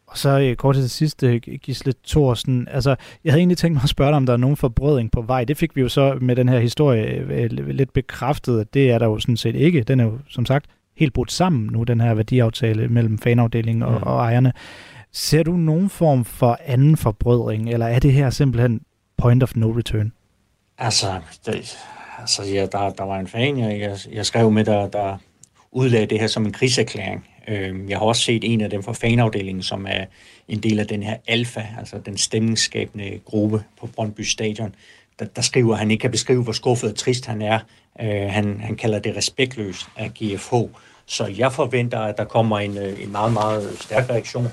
Og så øh, kort til sidst, øh, Gisle Thorsen. Altså, jeg havde egentlig tænkt mig at spørge dig, om der er nogen forbrødring på vej. Det fik vi jo så med den her historie øh, lidt bekræftet, at det er der jo sådan set ikke. Den er jo, som sagt, helt brudt sammen nu, den her værdiaftale mellem fanafdelingen og, mm. og ejerne. Ser du nogen form for anden forbrødring, eller er det her simpelthen point of no return? Altså, det, altså ja, der, der var en fan, jeg, jeg, jeg skrev med, der, der udlagde det her som en krigserklæring. Øh, jeg har også set en af dem fra fanafdelingen, som er en del af den her alfa, altså den stemningsskabende gruppe på Brøndby Stadion. Der, der skriver, at han ikke kan beskrive, hvor skuffet og trist han er. Øh, han, han kalder det respektløst af GFH. Så jeg forventer, at der kommer en, øh, en meget, meget stærk reaktion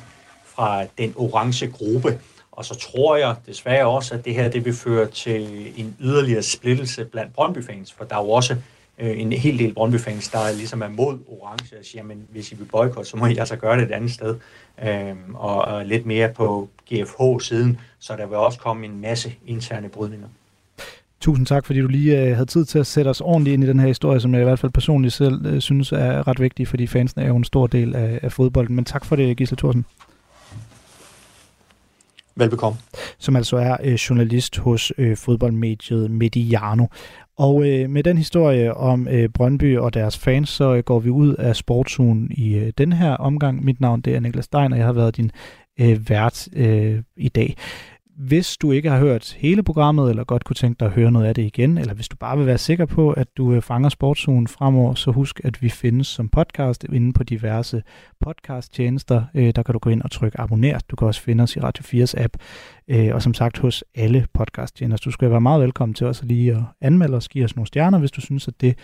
fra den orange gruppe. Og så tror jeg desværre også, at det her det vil føre til en yderligere splittelse blandt Brøndby-fans, for der er jo også øh, en hel del Brøndby-fans, der er ligesom er mod orange og siger, men hvis I vil boykotte, så må I altså gøre det et andet sted. Øhm, og, og lidt mere på GFH-siden, så der vil også komme en masse interne brydninger. Tusind tak, fordi du lige øh, havde tid til at sætte os ordentligt ind i den her historie, som jeg i hvert fald personligt selv øh, synes er ret vigtig, fordi fansen er jo en stor del af, af fodbolden. Men tak for det, Gisle Thorsen. Velbekomme. Som altså er øh, journalist hos øh, fodboldmediet Mediano. Og øh, med den historie om øh, Brøndby og deres fans, så øh, går vi ud af sportsugen i øh, den her omgang. Mit navn det er Niklas Stein, og jeg har været din øh, vært øh, i dag. Hvis du ikke har hørt hele programmet, eller godt kunne tænke dig at høre noget af det igen, eller hvis du bare vil være sikker på, at du øh, fanger sportsugen fremover, så husk, at vi findes som podcast inde på diverse podcasttjenester. Øh, der kan du gå ind og trykke abonner. Du kan også finde os i Radio 4's app, øh, og som sagt hos alle podcasttjenester. Du skal være meget velkommen til os lige at anmelde os, give os nogle stjerner, hvis du synes, at det,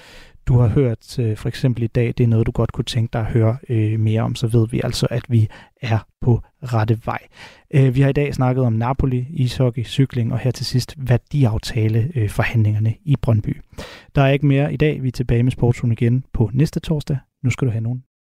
du har hørt øh, for eksempel i dag, det er noget, du godt kunne tænke dig at høre øh, mere om, så ved vi altså, at vi er på rette vej. Øh, vi har i dag snakket om Napoli, ishockey, cykling og her til sidst værdiaftale forhandlingerne i Brøndby. Der er ikke mere i dag. Vi er tilbage med Sportsugen igen på næste torsdag. Nu skal du have nogen